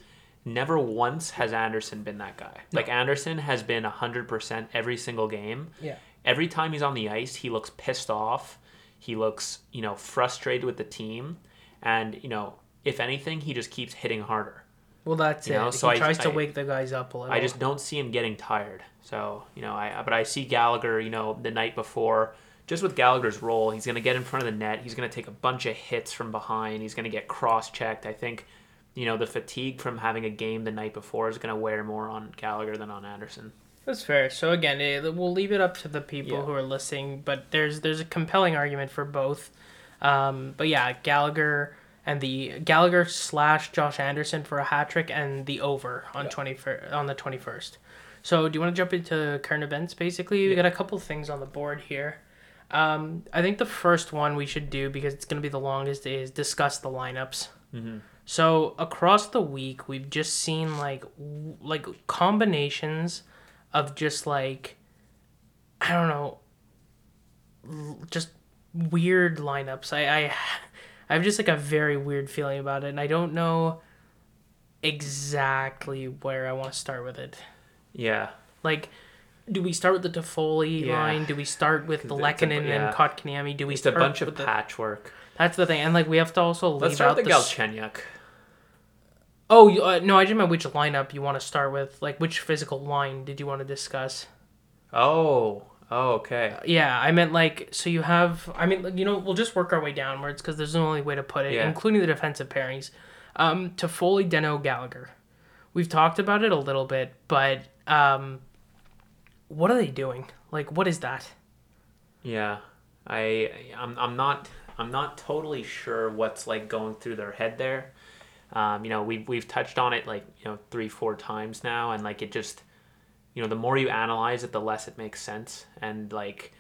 Never once has Anderson been that guy. No. Like Anderson has been hundred percent every single game. Yeah. Every time he's on the ice, he looks pissed off. He looks, you know, frustrated with the team, and you know, if anything, he just keeps hitting harder. Well, that's you it. Know? So he I, tries to I, wake the guys up a little. I just don't see him getting tired. So you know, I but I see Gallagher. You know, the night before, just with Gallagher's role, he's going to get in front of the net. He's going to take a bunch of hits from behind. He's going to get cross checked. I think, you know, the fatigue from having a game the night before is going to wear more on Gallagher than on Anderson. That's fair. So again, we'll leave it up to the people yeah. who are listening, but there's there's a compelling argument for both. Um, but yeah, Gallagher and the Gallagher slash Josh Anderson for a hat trick and the over on yeah. twenty on the twenty first. So do you want to jump into current events? Basically, we got a couple things on the board here. Um, I think the first one we should do because it's going to be the longest is discuss the lineups. Mm-hmm. So across the week, we've just seen like w- like combinations of just like I don't know, l- just weird lineups. I I I have just like a very weird feeling about it, and I don't know exactly where I want to start with it. Yeah. Like, do we start with the Toffoli yeah. line? Do we start with the Lehkonen yeah. and Kotkaniemi? Do we it's start a bunch of patchwork? That's the thing, and like we have to also leave Let's start out the the Galchenyuk. Oh uh, no, I just meant which lineup you want to start with. Like which physical line did you want to discuss? Oh, oh, okay. Yeah, I meant like so you have. I mean, you know, we'll just work our way downwards because there's no only way to put it, Yeah. including the defensive pairings. Um, to Foley, Danault, Gallagher. We've talked about it a little bit, but um, what are they doing? Like, what is that? Yeah, I I'm I'm not I'm not totally sure what's like going through their head there. Um, you know, we've we've touched on it like you know three four times now, and like it just you know the more you analyze it, the less it makes sense, and like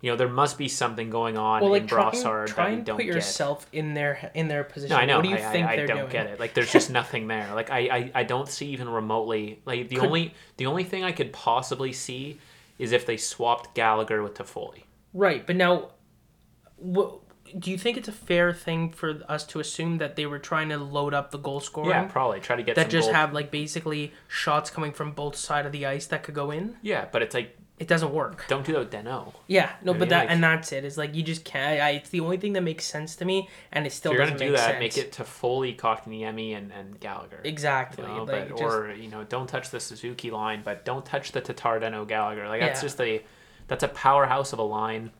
you know there must be something going on Well, in like try, Brossard try that we and don't put get. yourself in their in their position. No, I know. What do you I, think I, I don't doing? get it. Like, there's just nothing there. Like, I, I, I don't see even remotely. Like, the Could- only the only thing I could possibly see is if they swapped Gallagher with Toffoli. Right, but now, what do you think it's a fair thing for us to assume that they were trying to load up the goal scoring? Yeah, probably try to get that just goal- have like basically shots coming from both side of the ice that could go in. Yeah, but it's like It doesn't work. don't do that with Deno. Yeah, no, but that like- and that's it. it. Is like you just can't. I, it's the only thing that makes sense to me, and it still if you're doesn't gonna do make that, sense. make it to Toffoli, Kotkaniemi, and and Gallagher. exactly. You know, like, but, just, or you know, don't touch the Suzuki line, but don't touch the Tatar Deno Gallagher. Like that's Yeah. just a that's a powerhouse of a line.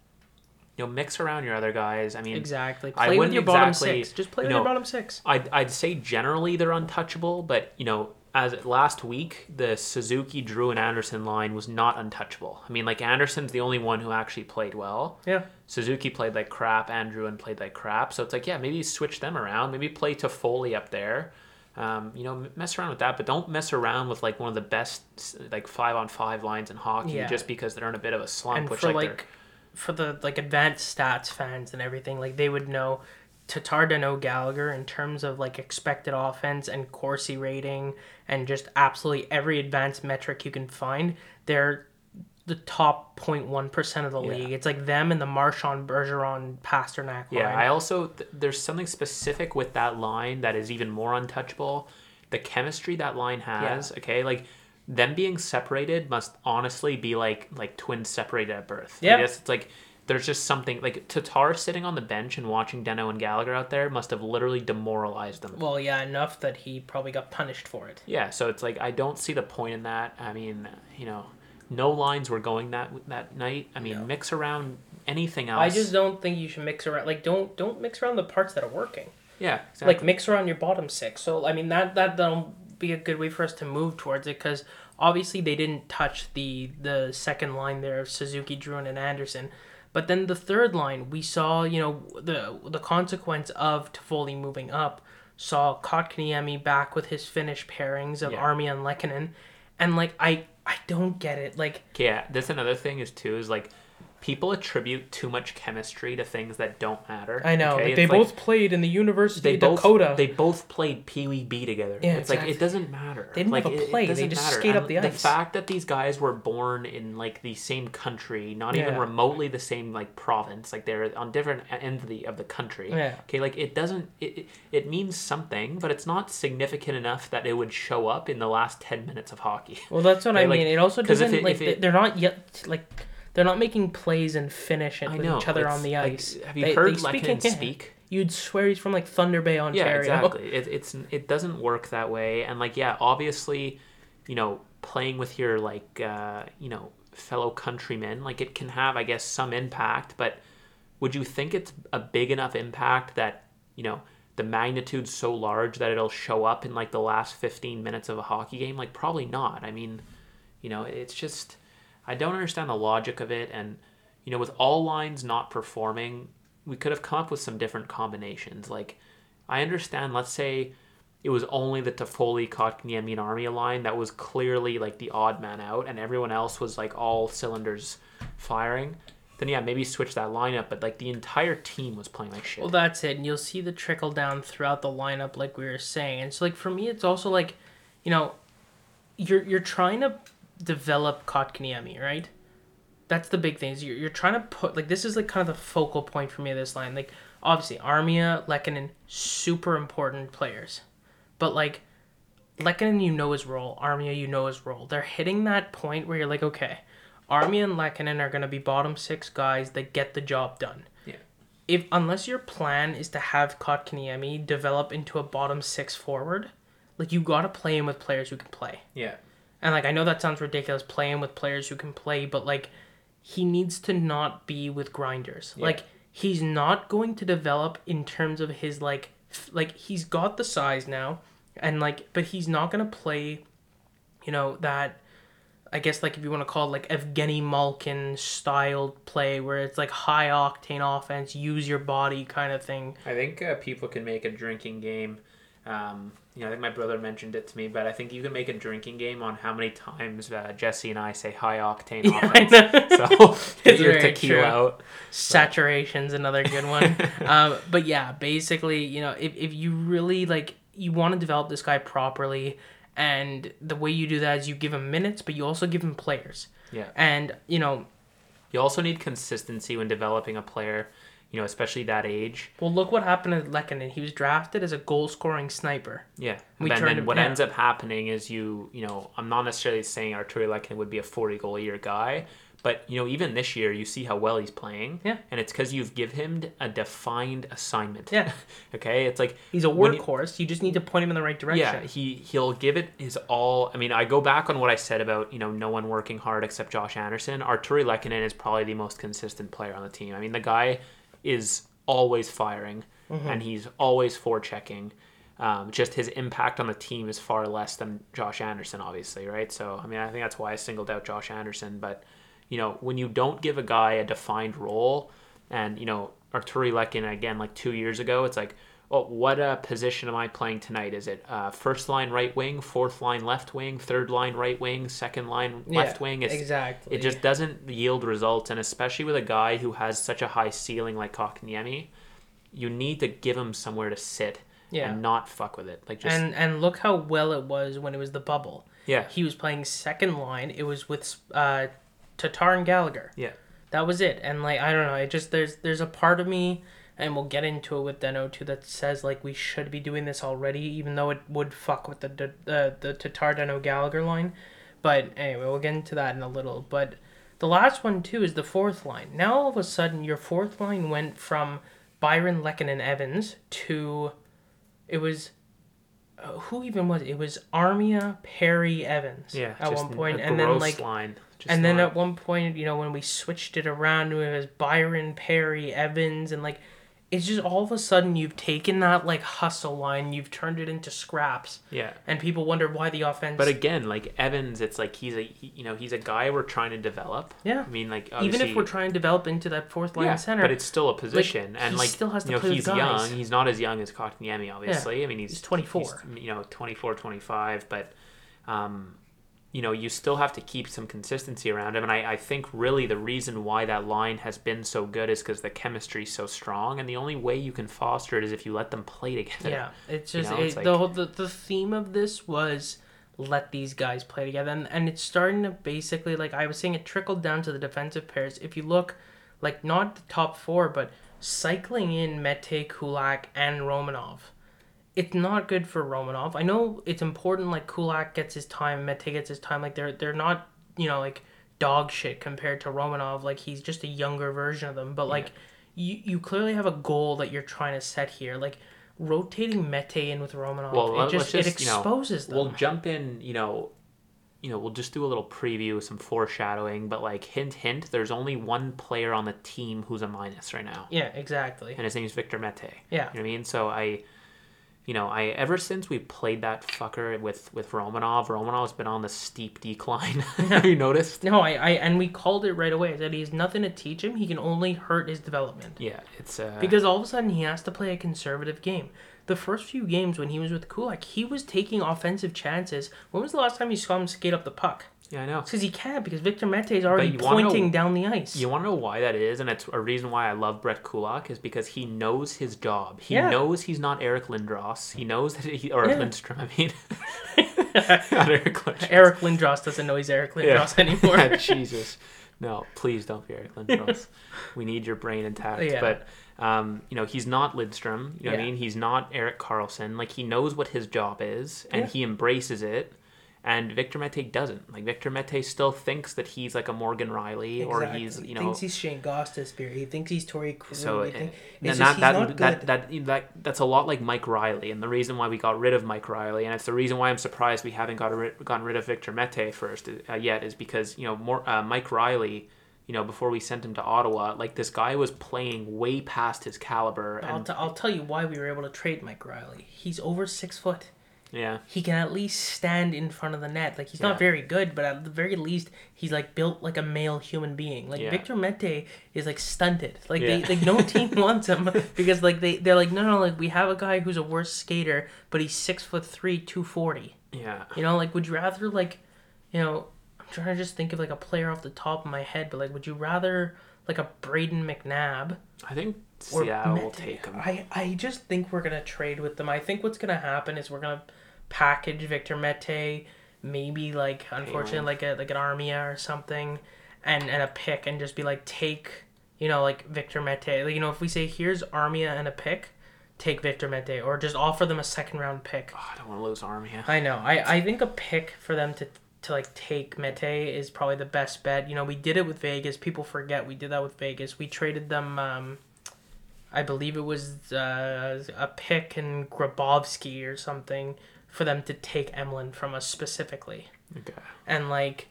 You know, mix around your other guys. I mean, exactly. I Play with your bottom exactly- six. Just play you with your bottom six. I'd, I'd say generally they're untouchable, but you know, as last week, the Suzuki, Drew, and Anderson line was not untouchable. I mean, like Anderson's the only one who actually played well. Yeah. Suzuki played like crap, Andrew and played like crap. So it's like, yeah, maybe switch them around. Maybe play Toffoli up there. Um, you know, mess around with that, but don't mess around with like one of the best like five on five lines in hockey Yeah. just because they're in a bit of a slump. and which for like, like, for the like advanced stats fans and everything, like they would know Tatar Deno Gallagher in terms of like expected offense and Corsi rating and just absolutely every advanced metric you can find. They're the top 0.1 percent of the Yeah. league. It's like them and the Marchand Bergeron Pastrnak Yeah, line. I also th- there's something specific with that line that is even more untouchable. The chemistry that line has, okay, like them being separated must honestly be like like twins separated at birth. Yeah. I guess it's like there's just something like Tatar sitting on the bench and watching Deno and Gallagher out there must have literally demoralized them. well, yeah, enough that he probably got punished for it. Yeah, so it's like I don't see the point in that. I mean, you know, no lines were going that that night. I mean, Yeah. mix around anything else. I just don't think you should mix around. Like, don't don't mix around the parts that are working. yeah, exactly. like mix around your bottom six. So I mean that that that'll be a good way for us to move towards it because obviously they didn't touch the the second line there of Suzuki, Drouin, and Anderson. But then the third line, we saw you know the the consequence of Toffoli moving up. Saw Kotkaniemi back with his Finnish pairings of Yeah. Armia and Lehkonen, and like I I don't get it. Like Yeah, that's another thing is too is like people attribute too much chemistry to things that don't matter. I know okay? like they both played in the University they of both Dakota. they both played Pee Wee B together. Yeah, it's like it doesn't matter. They didn't like, have a it- it they just matter. skate up And the The ice. The fact that these guys were born in like the same country, not even remotely the same like province, like they're on different ends of the of the country. Yeah. Okay, like it doesn't it, it it means something, but it's not significant enough that it would show up in the last ten minutes of hockey. Well, that's what [laughs] Okay, I like- mean. It also doesn't it- like they're not yet like they're not making plays and finish it I with know. each other on the like, ice. have you They- heard they speak Lehkonen speak? You'd swear he's from like Thunder Bay, Ontario. Yeah, exactly. [laughs] It, it's it doesn't work that way, and like yeah, obviously, you know, playing with your like uh, you know fellow countrymen, like it can have, I guess, some impact. But would you think it's a big enough impact that you know the magnitude's so large that it'll show up in like the last fifteen minutes of a hockey game? Like probably not. I mean, you know, it's just I don't understand the logic of it, and you know, with all lines not performing, we could have come up with some different combinations. Like, I understand. Let's say it was only the Toffoli, Kotkaniemi, and Armia line that was clearly like the odd man out, and everyone else was like all cylinders firing. Then yeah, maybe switch that lineup. But like the entire team was playing like shit. Well, that's it, and you'll see the trickle down throughout the lineup, like we were saying. And so, like for me, it's also like, you know, you're you're trying to develop Kotkaniemi, right? That's the big thing. Is you're, you're trying to put like this is like kind of the focal point for me of this line. Like obviously Armia, Lehkonen, super important players, but like Lehkonen, you know his role. Armia, you know his role. They're hitting that point where you're like, okay, Armia and Lehkonen are gonna be bottom six guys that get the job done. Yeah. if unless your plan is to have Kotkaniemi develop into a bottom six forward, like you got to play him with players who can play. Yeah. And like I know that sounds ridiculous, playing with players who can play, but like he needs to not be with grinders. Yeah. Like he's not going to develop in terms of his like f- like he's got the size now, and like but he's not gonna play, you know that I guess like if you want to call it like Evgeny Malkin styled play where it's like high octane offense, use your body kind of thing. I think uh, people can make a drinking game. Um, you know, I think my brother mentioned it to me, but I think you can make a drinking game on how many times uh, Jesse and I say high octane [laughs] yeah, offense. so [laughs] get your tequila true. out. Saturation's another good one. [laughs] um, but yeah, basically, you know, if, if you really like you want to develop this guy properly and the way you do that is you give him minutes, but you also give him players. Yeah. And you know, you also need consistency when developing a player. You know, especially that age. Well, look what happened to Lehkonen. He was drafted as a goal-scoring sniper. Yeah. We and then what ends up happening is you, you know, I'm not necessarily saying Artturi Lehkonen would be a 40 goal a year guy, but you know, even this year, you see how well he's playing. Yeah. And it's because you've give him a defined assignment. Yeah. [laughs] okay. It's like he's a workhorse. You, you, just need to point him in the right direction. Yeah. He he'll give it his all. I mean, I go back on what I said about you know no one working hard except Josh Anderson. Artturi Lehkonen is probably the most consistent player on the team. I mean, the guy is always firing, mm-hmm. and he's always forechecking. Um, just his impact on the team is far less than Josh Anderson, obviously, right? So, I mean, I think that's why I singled out Josh Anderson. But you know, when you don't give a guy a defined role, and you know, Artturi Lehkonen again, like two years ago, it's like, oh, what uh, position am I playing tonight? Is it uh, first line right wing, fourth line left wing, third line right wing, second line yeah, left wing? It's, exactly. It just doesn't yield results, and especially with a guy who has such a high ceiling like Kotkaniemi, you need to give him somewhere to sit. Yeah. And not fuck with it. Like just and and look how well it was when it was the bubble. Yeah. He was playing second line. It was with uh, Tatar and Gallagher. Yeah. That was it. And like I don't know, it just there's there's a part of me and we'll get into it with Deno too that says like we should be doing this already, even though it would fuck with the the the, the Tatar Deno Gallagher line. But anyway, we'll get into that in a little. But the last one too is the fourth line. Now all of a sudden your fourth line went from Byron Lehkonen and Evans to it was uh, who even was it? it was Armia Perry Evans yeah, at one point, and then like line. Just and then at one point, you know, when we switched it around, it was Byron, Perry, Evans, and like, it's just all of a sudden you've taken that like hustle line, you've turned it into scraps. Yeah. And people wonder why the offense. But again, like Evans, it's like he's a he, you know he's a guy we're trying to develop. Yeah. I mean, like even if we're trying to develop into that fourth line yeah, center, but it's still a position, like, and like still has to you know he's young. He's not as young as Kotkaniemi, obviously. Yeah. I mean, he's, he's twenty four. You know, 24, 25, but. Um, you know, you still have to keep some consistency around him. And I, I think really the reason why that line has been so good is because the chemistry is so strong. And the only way you can foster it is if you let them play together. Yeah. It's just, you know, it's it, like, the, the, the theme of this was let these guys play together. And, and it's starting to basically, like I was saying, it trickled down to the defensive pairs. If you look, like, not the top four, but cycling in Mete, Kulak, and Romanov it's not good for Romanov. I know it's important. Like Kulak gets his time, Mete gets his time. Like they're they're not you know like dog shit compared to Romanov. Like he's just a younger version of them. But like you you clearly have a goal that you're trying to set here. Like rotating Mete in with Romanov, well, it just, just, it exposes you know, them. We'll jump in. You know. You know, we'll just do a little preview, some foreshadowing, but like hint, hint. There's only one player on the team who's a minus right now. Yeah, exactly. And his name is Victor Mete. Yeah. You know what I mean? So I, you know, I ever since we played that fucker with with Romanov, Romanov's been on the steep decline. [laughs] Have you noticed? No, I, I and we called it right away. That he has nothing to teach him. He can only hurt his development. Yeah, it's uh... because all of a sudden he has to play a conservative game. The first few games when he was with Kulak, he was taking offensive chances. When was the last time you saw him skate up the puck? Yeah, I know. Because he can't because Victor Mete is already pointing know, down the ice. You want to know why that is, and it's a reason why I love Brett Kulak is because he knows his job. He yeah. knows he's not Eric Lindros. He knows that he or yeah. Lindstrom. I mean, [laughs] not Eric Lindros. Eric Lindros doesn't know he's Eric Lindros [laughs] yeah. anymore. Jesus, no, please don't be Eric Lindros. we need your brain intact. Yeah. But um, you know, he's not Lindstrom. You know what I mean? He's not Erik Karlsson. Like he knows what his job is, and he embraces it and Victor Mete doesn't. Like Victor Mete still thinks that he's like a Morgan Rielly exactly. or he's you know thinks he's Shane Gostisbehere. He thinks he's Torey Krug. So eh, think, that, that, that, that, that that's a lot like Mike Reilly, and the reason why we got rid of Mike Reilly, and it's the reason why I'm surprised we haven't got rid, gotten rid of Victor Mete first uh, yet, is because you know more uh, Mike Reilly You know, before we sent him to Ottawa, like this guy was playing way past his caliber. And... I'll, t- I'll tell you why we were able to trade Mike Reilly. He's over six foot. Yeah. He can at least stand in front of the net. Like he's yeah. not very good, but at the very least he's like built like a male human being. Like yeah. Victor Mete is like stunted. Like yeah. they like no [laughs] team wants him because like they they're like no no like we have a guy who's a worse skater, but he's six foot three, two forty. Yeah. You know, like would you rather like, you know, I'm trying to just think of like a player off the top of my head, but like would you rather like a Brayden McNabb? I think Seattle will take him. I, I just think we're gonna trade with them. I think what's gonna happen is we're gonna package Victor Mete, maybe like unfortunately like a like an Armia or something, and and a pick, and just be like take you know like Victor Mete. Like, you know if we say here's Armia and a pick, take Victor Mete, or just offer them a second round pick. Oh, I don't want to lose Armia. I know. I I think a pick for them to to like take Mete is probably the best bet. You know, we did it with Vegas. People forget we did that with Vegas. We traded them. Um, I believe it was uh, a pick and Grabowski or something for them to take Emelin from us specifically. Okay. And like,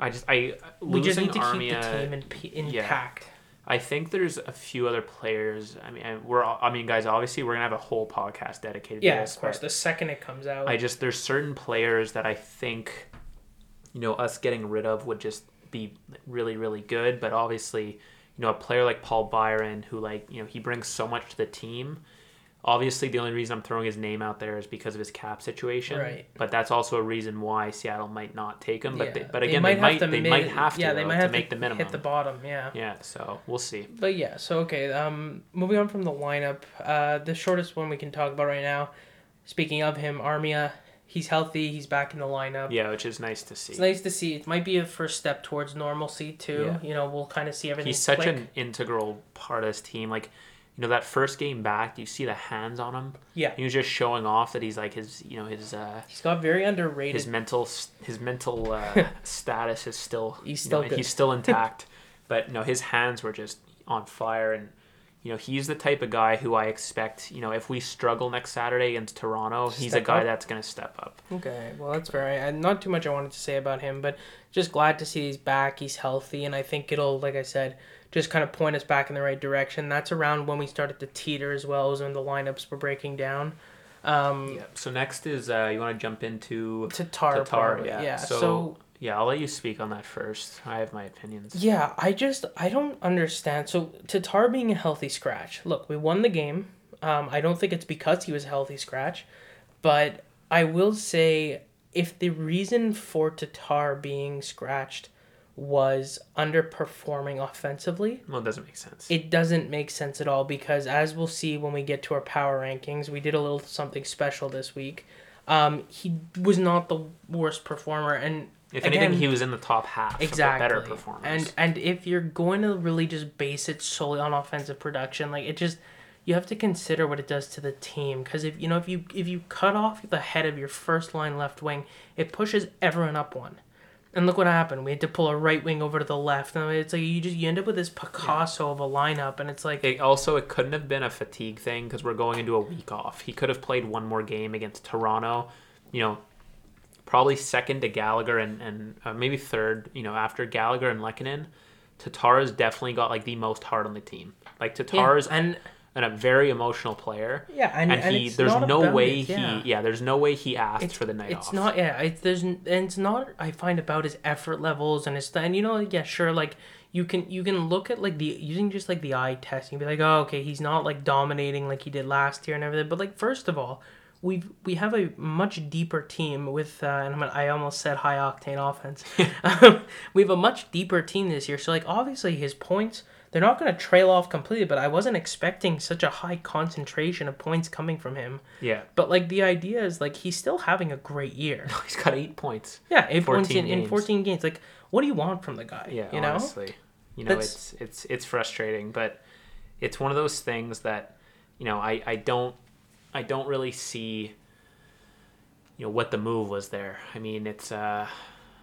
I just I we just need to Armia, keep the team in, intact. Yeah. I think there's a few other players. I mean, we're I mean, guys, obviously we're gonna have a whole podcast dedicated. Yeah, to this, of course. The second it comes out, I just there's certain players that I think, you know, us getting rid of would just be really really good. But obviously, you know, a player like Paul Byron, who like you know he brings so much to the team Obviously, the only reason I'm throwing his name out there is because of his cap situation. Right. But that's also a reason why Seattle might not take him. But yeah. they, but again, they, they might they mid, might have to. Yeah, they might have to make the minimum. Hit the bottom. Yeah. Yeah. So we'll see. But yeah. So okay. Um, moving on from the lineup, uh, the shortest one we can talk about right now. Speaking of him, Armia, he's healthy. He's back in the lineup. Yeah, which is nice to see. It's nice to see. It might be a first step towards normalcy too. Yeah. You know, we'll kind of see everything. He's such click. an integral part of this team. Like you know that first game back, you see the hands on him. Yeah, he was just showing off that he's like his, you know, his. Uh, he's got very underrated. His mental, his mental uh, [laughs] status is still. He's still you know, He's still [laughs] intact, but no, his hands were just on fire, and you know he's the type of guy who I expect. You know, if we struggle next Saturday against Toronto, he's a guy up. that's gonna step up. Okay, well that's fair. I, not too much I wanted to say about him, but just glad to see he's back. He's healthy, and I think it'll, like I said just kind of point us back in the right direction. That's around when we started to teeter as well as when the lineups were breaking down. Um, yeah. So next is uh, you want to jump into Tatar. Tatar, yeah. yeah. So, so yeah, I'll let you speak on that first. I have my opinions. Yeah, I just I don't understand. So Tatar being a healthy scratch. Look, we won the game. Um, I don't think it's because he was a healthy scratch, but I will say if the reason for Tatar being scratched was underperforming offensively. Well, it doesn't make sense. It doesn't make sense at all because, as we'll see when we get to our power rankings, we did a little something special this week. Um, he was not the worst performer, and if again, anything, he was in the top half. Exactly, better performers. And and if you're going to really just base it solely on offensive production, like it just you have to consider what it does to the team because if you know if you if you cut off the head of your first line left wing, it pushes everyone up one. And look what happened. We had to pull a right wing over to the left. And it's like you just you end up with this Picasso yeah. of a lineup, and it's like it also it couldn't have been a fatigue thing because we're going into a week off. He could have played one more game against Toronto. You know, probably second to Gallagher and and uh, maybe third. You know, after Gallagher and Lehkonen, Tatar's definitely got like the most heart on the team. Like Tatar's yeah, and and a very emotional player. Yeah, and, and, and he there's no way it, yeah. he yeah there's no way he asked it's, for the night it's off. not yeah it's there's and it's not I find about his effort levels and his and you know yeah sure like you can you can look at like the using just like the eye test and be like oh okay he's not like dominating like he did last year and everything but like first of all we we have a much deeper team with uh, and I almost said high octane offense. [laughs] [laughs] we have a much deeper team this year. So like obviously his points they're not going to trail off completely, but I wasn't expecting such a high concentration of points coming from him. Yeah. But like the idea is like he's still having a great year. [laughs] he's got eight points. Yeah, eight points in, in 14 games. Like, what do you want from the guy? Yeah, you know? honestly. You know, That's... it's it's it's frustrating, but it's one of those things that, you know, I, I don't I don't really see you know what the move was there. I mean, it's uh,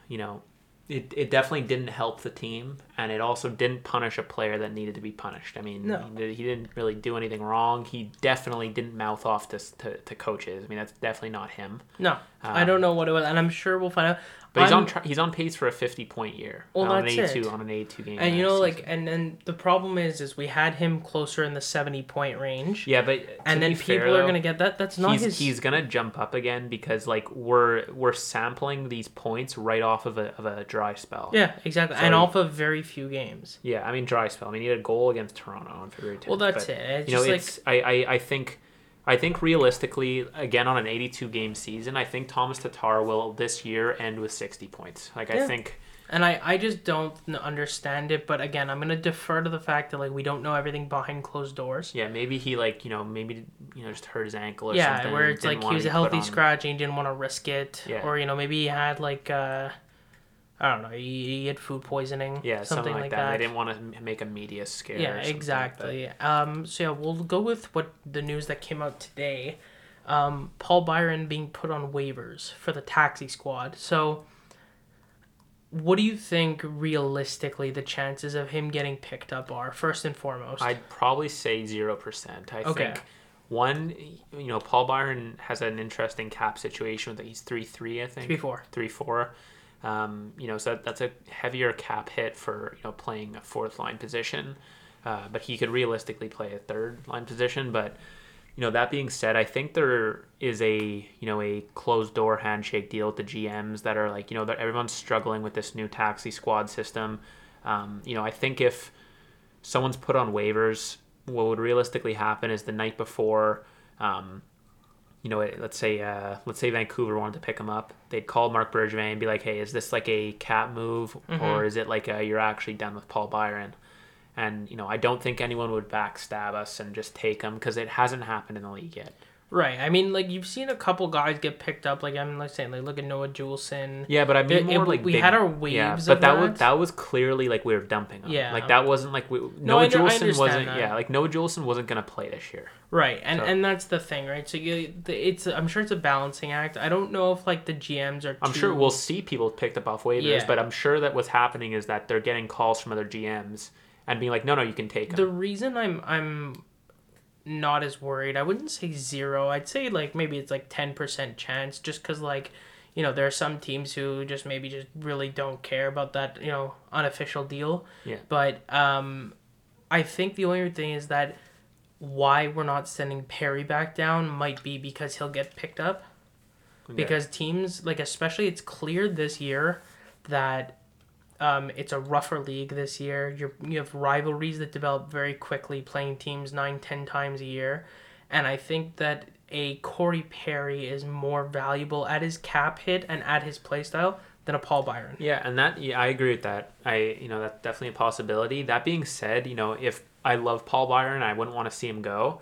you know, it, it definitely didn't help the team, and it also didn't punish a player that needed to be punished. I mean, no. he, he, didn't really do anything wrong. He definitely didn't mouth off to, to, to coaches. I mean, that's definitely not him. No, um, I don't know what it was, and I'm sure we'll find out. But he's I'm, on tra- he's on pace for a 50 point year. Well, on that's an 82, it. On an 82 game. And you know, season. like, and then the problem is, is we had him closer in the 70 point range. Yeah, but and then people are gonna get that. That's not he's, his. He's gonna jump up again because like we're we're sampling these points right off of a of a dry spell. Yeah, exactly, so, and off of very few games. Yeah, I mean dry spell. I mean he had a goal against Toronto on February 10th. Well, that's but, it. It's you know, like... it's I, I I think I think realistically, again on an 82 game season, I think Thomas Tatar will this year end with 60 points. Like yeah. I think. And I, I just don't understand it, but again, I'm gonna defer to the fact that like we don't know everything behind closed doors. Yeah, maybe he like you know maybe you know just hurt his ankle or yeah, something. Yeah, where it's like he was a healthy scratch and he didn't want to risk it, yeah. or you know maybe he had like uh, I don't know, he, he had food poisoning. Yeah, something, something like, like that. that. didn't want to make a media scare. Yeah, exactly. Um, so yeah, we'll go with what the news that came out today. Um, Paul Byron being put on waivers for the taxi squad. So, what do you think realistically the chances of him getting picked up are? First and foremost, I'd probably say zero percent. I okay. think one, you know, Paul Byron has an interesting cap situation with that he's three three. I think three four. Three four. Um, you know, so that's a heavier cap hit for you know playing a fourth line position, uh, but he could realistically play a third line position. But you know, that being said, I think there is a you know a closed door handshake deal with the GMs that are like you know that everyone's struggling with this new taxi squad system. Um, you know, I think if someone's put on waivers, what would realistically happen is the night before. Um, you know, let's say uh, let's say Vancouver wanted to pick him up, they'd call Marc Bergevin and be like, "Hey, is this like a cap move, mm-hmm. or is it like a, you're actually done with Paul Byron?" And you know, I don't think anyone would backstab us and just take him because it hasn't happened in the league yet. Right. I mean, like you've seen a couple guys get picked up. Like I'm like saying, like look at Noah Juulsen. Yeah, but I mean, more it, like we big, had our waves. Yeah, but that, that, was that was clearly like we were dumping. Him. Yeah. Like that wasn't like we, no, Noah Juulsen wasn't. That. Yeah, like Noah Juulsen wasn't gonna play this year. Right, and so. and that's the thing, right? So you, it's I'm sure it's a balancing act. I don't know if like the GMs are. I'm sure we'll see people picked up off waivers, yeah. but I'm sure that what's happening is that they're getting calls from other GMs and being like, no, no, you can take them. The reason I'm I'm not as worried. I wouldn't say zero. I'd say like maybe it's like 10% chance just because like, you know, there are some teams who just maybe just really don't care about that, you know, unofficial deal. Yeah. But um, I think the only thing is that why we're not sending Perry back down might be because he'll get picked up. Okay. Because teams, like, especially it's clear this year that um, it's a rougher league this year. you you have rivalries that develop very quickly, playing teams nine, ten times a year, and I think that a Corey Perry is more valuable at his cap hit and at his playstyle than a Paul Byron. Yeah, and that yeah, I agree with that. I you know that's definitely a possibility. That being said, you know if I love Paul Byron, I wouldn't want to see him go.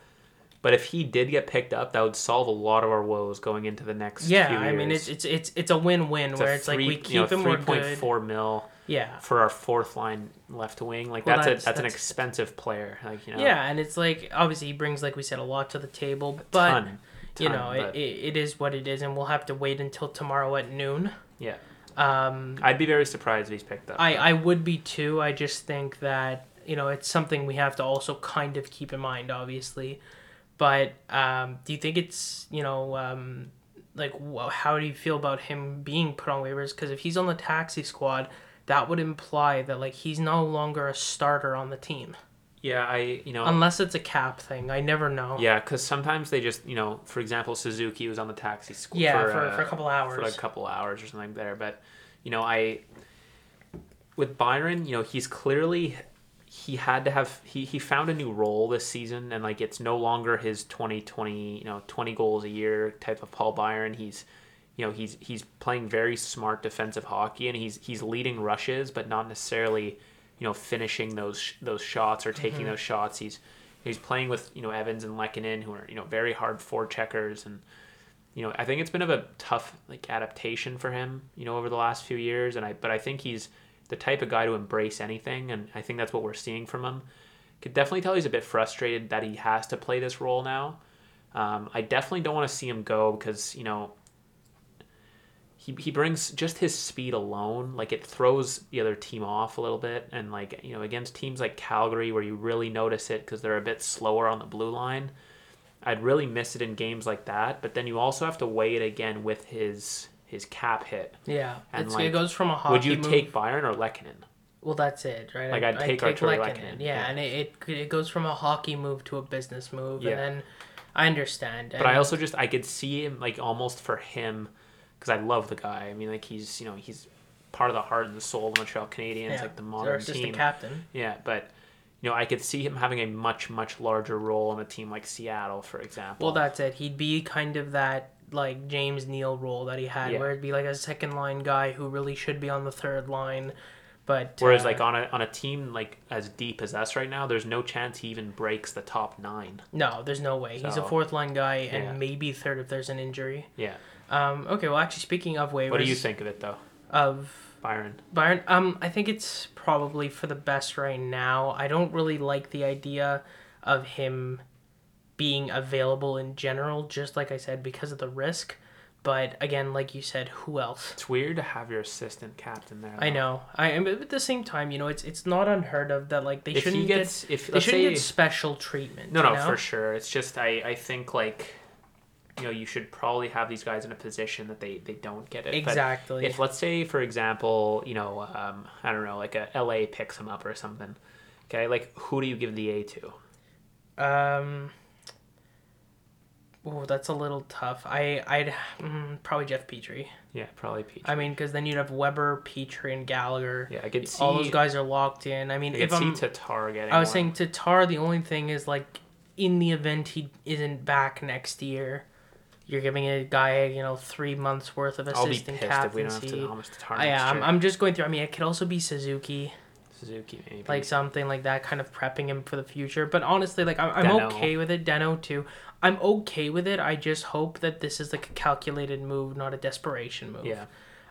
But if he did get picked up, that would solve a lot of our woes going into the next. Yeah, I mean it's it's it's it's a win win where it's three, like we keep you know, him. Three point four mil yeah. For our fourth line left wing, like well, that's, that's, a that's, that's, an expensive player, like you know. Yeah, and it's like obviously he brings like we said a lot to the table, but ton, ton, you know but... It, it is what it is, and we'll have to wait until tomorrow at noon. Yeah. Um, I'd be very surprised if he's picked up. I I would be too. I just think that you know it's something we have to also kind of keep in mind, obviously. But um, do you think it's you know um, like how do you feel about him being put on waivers? Because if he's on the taxi squad that would imply that like he's no longer a starter on the team. Yeah, I you know unless it's a cap thing, I never know. Yeah, because sometimes they just you know, for example, Suzuki was on the taxi school. Yeah, for, for, uh, for a couple hours. For like a couple hours or something there, but you know, I with Byron, you know, he's clearly he had to have he, he found a new role this season and like it's no longer his 2020 you know 20 goals a year type of paul byron he's you know he's he's playing very smart defensive hockey and he's he's leading rushes but not necessarily you know finishing those those shots or taking mm-hmm. those shots. He's he's playing with you know Evans and Lehkonen who are you know very hard forecheckers and you know I think it's been of a tough like adaptation for him you know over the last few years. And I but I think he's the type of guy to embrace anything. And I think that's what we're seeing from him. Could definitely tell he's a bit frustrated that he has to play this role now. Um, I definitely don't want to see him go because you know he, he brings just his speed alone like it throws the other team off a little bit and like you know against teams like calgary where you really notice it because they're a bit slower on the blue line i'd really miss it in games like that but then you also have to weigh it again with his his cap hit yeah and like, it goes from a hockey would you move. take byron or Lehkonen? Well, that's it, right? Like I'd, I'd take, Artturi Lehkonen. Yeah, yeah, and it, it it goes from a hockey move to a business move, yeah. and then I understand. But I also just I could see him like almost for him because I love the guy. I mean, like he's you know he's part of the heart and the soul of the Montreal Canadiens, yeah. like the modern team. captain. Yeah, but you know I could see him having a much much larger role in a team like Seattle, for example. Well, that's it. He'd be kind of that like James Neal role that he had, yeah. where it'd be like a second line guy who really should be on the third line. But whereas uh, like on a on a team like as deep as us right now, there's no chance he even breaks the top nine. No, there's no way. So, He's a fourth line guy and yeah. maybe third if there's an injury. Yeah. Um, okay, well, actually, speaking of waivers, what do you think of it though? Of Byron. Byron. Um, I think it's probably for the best right now. I don't really like the idea of him being available in general, just like I said, because of the risk. But again, like you said, who else? It's weird to have your assistant captain there. Though. I know. I am at the same time, you know, it's it's not unheard of that like they if shouldn't gets, get if they shouldn't say, get special treatment. No, no, know? for sure. It's just I I think like you know you should probably have these guys in a position that they they don't get it exactly but if let's say for example you know um, i don't know like a la picks him up or something okay like who do you give the a to um Oh, that's a little tough. I I'd mm, probably Jeff Petry. Yeah, probably Petry. I mean, because then you'd have Weber, Petry, and Gallagher. Yeah, I could see all those guys are locked in. I mean, I if I'm Tatar getting. I was one. saying Tatar. The only thing is like, in the event he isn't back next year, you're giving a guy, you know, three months worth of assistant captaincy. I, yeah, I'm, I'm just going through. I mean, it could also be Suzuki. Suzuki, maybe. Like something like that, kind of prepping him for the future. But honestly, like I'm, I'm okay with it. Deno too. I'm okay with it. I just hope that this is like a calculated move, not a desperation move. Yeah.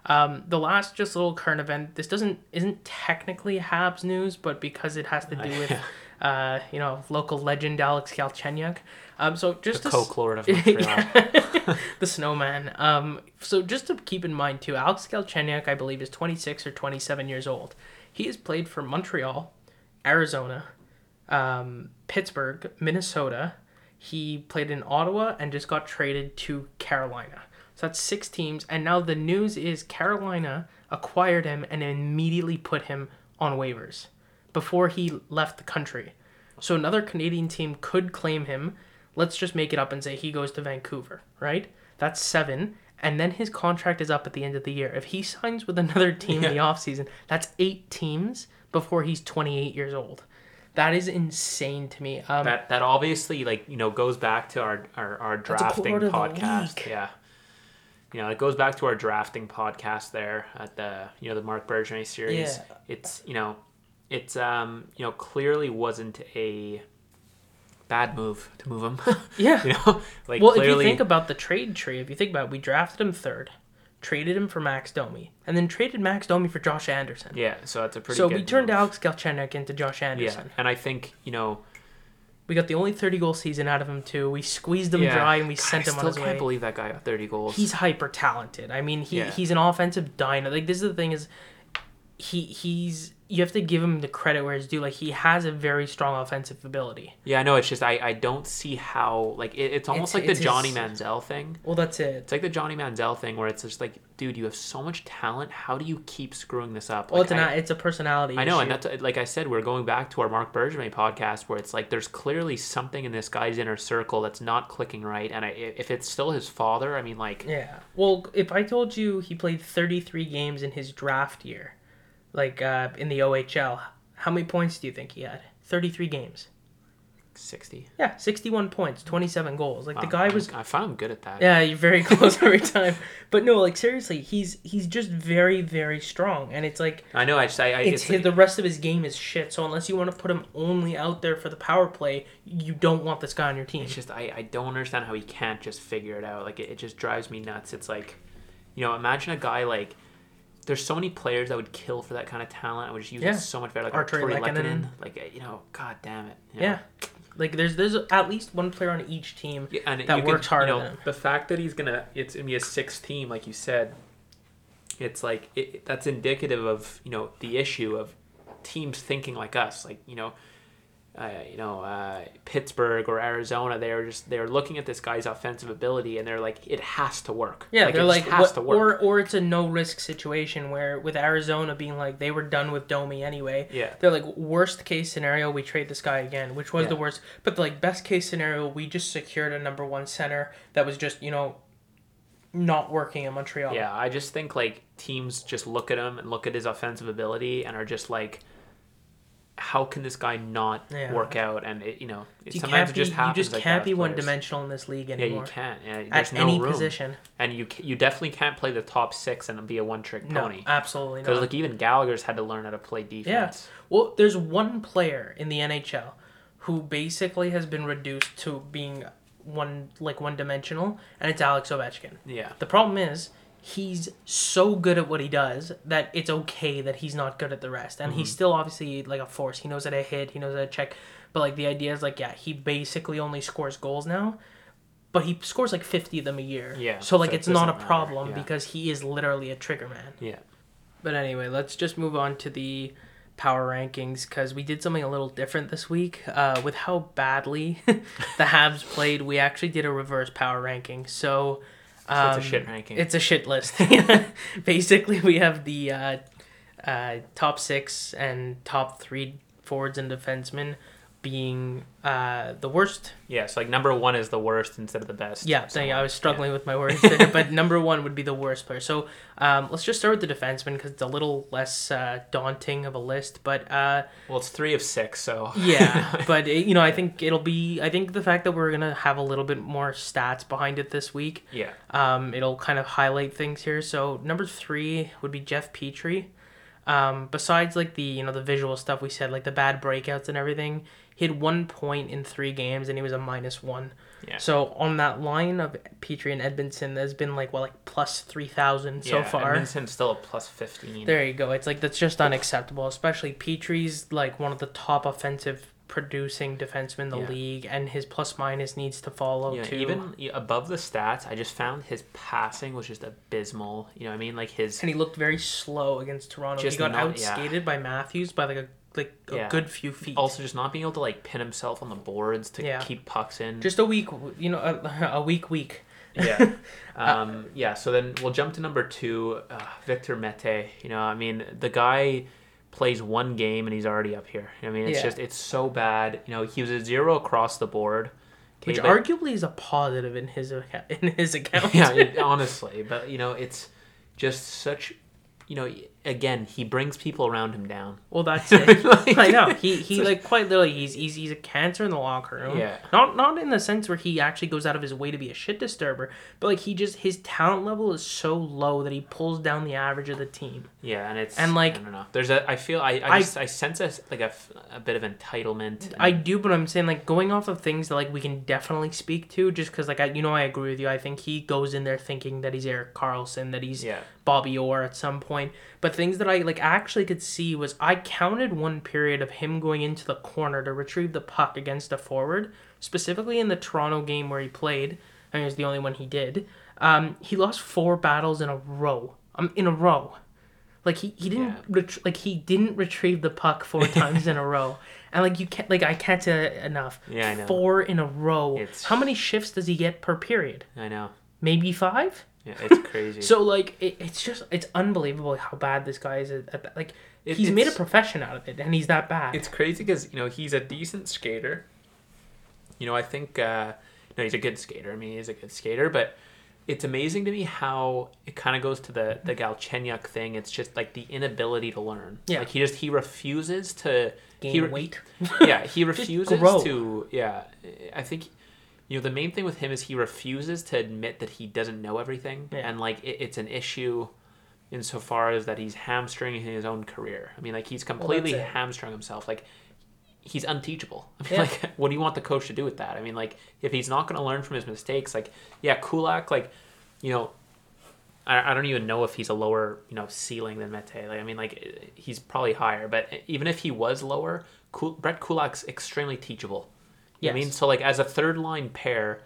Um, the last just little current event. This doesn't isn't technically Habs news, but because it has to do with, [laughs] uh, you know, local legend Alex Galchenyuk. Um, so just the of [laughs] Montreal, [laughs] the snowman. Um, so just to keep in mind too, Alex Galchenyuk, I believe, is 26 or 27 years old. He has played for Montreal, Arizona, um, Pittsburgh, Minnesota. He played in Ottawa and just got traded to Carolina. So that's six teams. And now the news is Carolina acquired him and immediately put him on waivers before he left the country. So another Canadian team could claim him let's just make it up and say he goes to Vancouver, right? That's seven. And then his contract is up at the end of the year. If he signs with another [laughs] team yeah. in the offseason, that's eight teams before he's 28 years old. That is insane to me. Um, that that obviously like you know goes back to our our, our drafting podcast. Yeah, you know it goes back to our drafting podcast there at the you know the Marc Bergevin series. Yeah. It's you know it's um you know clearly wasn't a bad move to move him. [laughs] yeah. You know, like well, clearly... if you think about the trade tree, if you think about it, we drafted him third, traded him for Max Domi, and then traded Max Domi for Josh Anderson. Yeah, so that's a pretty. So we turned move. Alex Galchenyuk into Josh Anderson. Yeah, and I think you know. We got the only 30 goal season out of him too. We squeezed him yeah. dry and we God, sent him on his way. I can't believe that guy got 30 goals. He's hyper talented. I mean, he yeah. he's an offensive dino. Like this is the thing is he he's you have to give him the credit where it's due. Like he has a very strong offensive ability. Yeah, I know. It's just I, I don't see how like it, it's almost it's, like it's the Johnny his... Manziel thing. Well, that's it. It's like the Johnny Manziel thing where it's just like, dude, you have so much talent. How do you keep screwing this up? Well, like, it's I, it's a personality. I know, issue. and that's like I said, we're going back to our Marc Bergevin podcast where it's like there's clearly something in this guy's inner circle that's not clicking right, and I, if it's still his father, I mean, like yeah. Well, if I told you he played 33 games in his draft year like uh, in the OHL, how many points do you think he had? 33 games. 60. Yeah, 61 points, 27 goals. Like the guy was I found him good at that. Yeah, you're very [laughs] close every time. But no, like seriously, he's he's just very very strong and it's like I know I just I, I it's, it's like, the rest of his game is shit. So unless you want to put him only out there for the power play, you don't want this guy on your team. It's just I I don't understand how he can't just figure it out. Like it, it just drives me nuts. It's like you know, imagine a guy like there's so many players that would kill for that kind of talent. I would just use yeah. it so much better. Like Artturi Lehkonen. Like uh, you know, god damn it. You know? Yeah. Like there's there's at least one player on each team yeah, and that works hard. You know, the fact that he's gonna it's gonna be a sixth team, like you said, it's like it, that's indicative of you know the issue of teams thinking like us. Like you know, uh, you know, uh, Pittsburgh or Arizona, they're just they're looking at this guy's offensive ability and they're like, it has to work. Yeah, like, they're like, has what, to work. or or it's a no risk situation where with Arizona being like they were done with Domi anyway. Yeah, they're like worst case scenario we trade this guy again, which was yeah. the worst. But like best case scenario, we just secured a number one center that was just you know not working in Montreal. Yeah, I just think like teams just look at him and look at his offensive ability and are just like how can this guy not yeah. work out? And it, you know, it, you sometimes it just be, happens. You just like can't be one dimensional in this league anymore. Yeah, you can't. Yeah, At no any room. position, and you you definitely can't play the top six and be a one trick pony. No, absolutely not. Because like even Gallagher's had to learn how to play defense. Yeah. Well, there's one player in the NHL who basically has been reduced to being one like one dimensional, and it's Alex Ovechkin. Yeah. The problem is he's so good at what he does that it's okay that he's not good at the rest. And mm-hmm. he's still obviously like a force. He knows how to hit, he knows how to check. But like the idea is like, yeah, he basically only scores goals now. But he scores like fifty of them a year. Yeah. So like so it's not a problem yeah. because he is literally a trigger man. Yeah. But anyway, let's just move on to the power rankings because we did something a little different this week. Uh, with how badly [laughs] the Habs played, we actually did a reverse power ranking. So so it's a um, shit ranking. It's a shit list. [laughs] [laughs] Basically, we have the uh, uh, top six and top three forwards and defensemen being uh, the worst. Yes, like number one is the worst instead of the best. Yeah, so I was struggling yeah. with my words [laughs] there, but number one would be the worst player. So um, let's just start with the defenseman because it's a little less uh, daunting of a list. But uh, well, it's three of six, so yeah. [laughs] But it, you know, I think it'll be. I think the fact that we're gonna have a little bit more stats behind it this week. Yeah. Um, it'll kind of highlight things here. So number three would be Jeff Petry. Um, besides like the you know the visual stuff we said like the bad breakouts and everything he had one point in three games and he was a minus one. Yeah. So on that line of Petry and Edmundson, there's been like well like plus three thousand so yeah, far. Edmundson's still a plus fifteen. There you go. It's like that's just unacceptable. Especially Petry's like one of the top offensive producing defenseman in the yeah. league, and his plus minus needs to follow yeah, too. Even above the stats, I just found his passing was just abysmal. You know, what I mean, like his and he looked very slow against Toronto. He got not, outskated by Matthews by like a like a yeah. good few feet. Also, just not being able to like pin himself on the boards to yeah. keep pucks in. Just a week, you know, a, [laughs] a week week. yeah. [laughs] Um, yeah. So then we'll jump to number two, uh, Victor Mete. You know, I mean, the guy plays one game and he's already up here. I mean, it's yeah. just it's so bad. You know, he was a zero across the board. Okay, Which but, arguably is a positive in his in his [laughs] account. yeah, it, honestly, but you know, it's just such you know, again, he brings people around him down. Well, that's [laughs] it. like, I know he he like quite literally he's, he's he's a cancer in the locker room. Yeah. Not not in the sense where he actually goes out of his way to be a shit disturber, but like he just his talent level is so low that he pulls down the average of the team. Yeah, and it's and like I don't know. There's a I feel I I, just, I, I sense a like a, a bit of entitlement. And... I do, but I'm saying like going off of things that like we can definitely speak to, just because like I you know I agree with you. I think he goes in there thinking that he's Erik Karlsson, that he's yeah. Bobby Orr at some point. But things that I like actually could see was I counted one period of him going into the corner to retrieve the puck against a forward, specifically in the Toronto game where he played. I mean, it was the only one he did. Um, he lost four battles in a row. Um, in a row. Like he, he didn't yeah. ret- like he didn't retrieve the puck four [laughs] times in a row, and like you can't like I can't say enough. Yeah, I know. Four in a row. It's... How many shifts does he get per period? I know. Maybe five. Yeah, it's crazy. [laughs] so like it, it's just it's unbelievable how bad this guy is. At, at like it, he's made a profession out of it, and he's that bad. It's crazy because you know he's a decent skater. You know, I think uh, you know he's a good skater. I mean, he's a good skater, but it's amazing to me how it kind of goes to the the Galchenyuk thing. It's just like the inability to learn. Yeah, like he just he refuses to gain he, weight. yeah, he [laughs] refuses to. Yeah, I think you know the main thing with him is he refuses to admit that he doesn't know everything. Yeah. and like it, it's an issue insofar as that he's hamstringing his own career. I mean like he's completely well, hamstrung himself. Like he's unteachable. [laughs] I mean yeah. like what do you want the coach to do with that? I mean like if he's not going to learn from his mistakes like yeah kulak like you know I, I don't even know if he's a lower you know ceiling than mete. Like i mean like he's probably higher. But even if he was lower Kul- brett kulak's extremely teachable Yes. I mean, so like as a third line pair,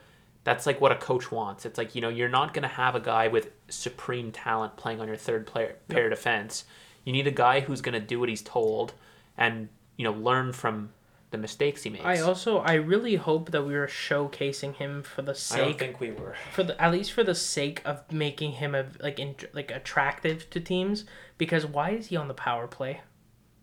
That's like what a coach wants. It's like you know you're not gonna have a guy with supreme talent playing on your third player pair defense. You need a guy who's gonna do what he's told, and you know learn from the mistakes he makes. I also I really hope that we were showcasing him for the sake. I don't think we were. For the at least for the sake of making him a, like in, like attractive to teams because why is he on the power play?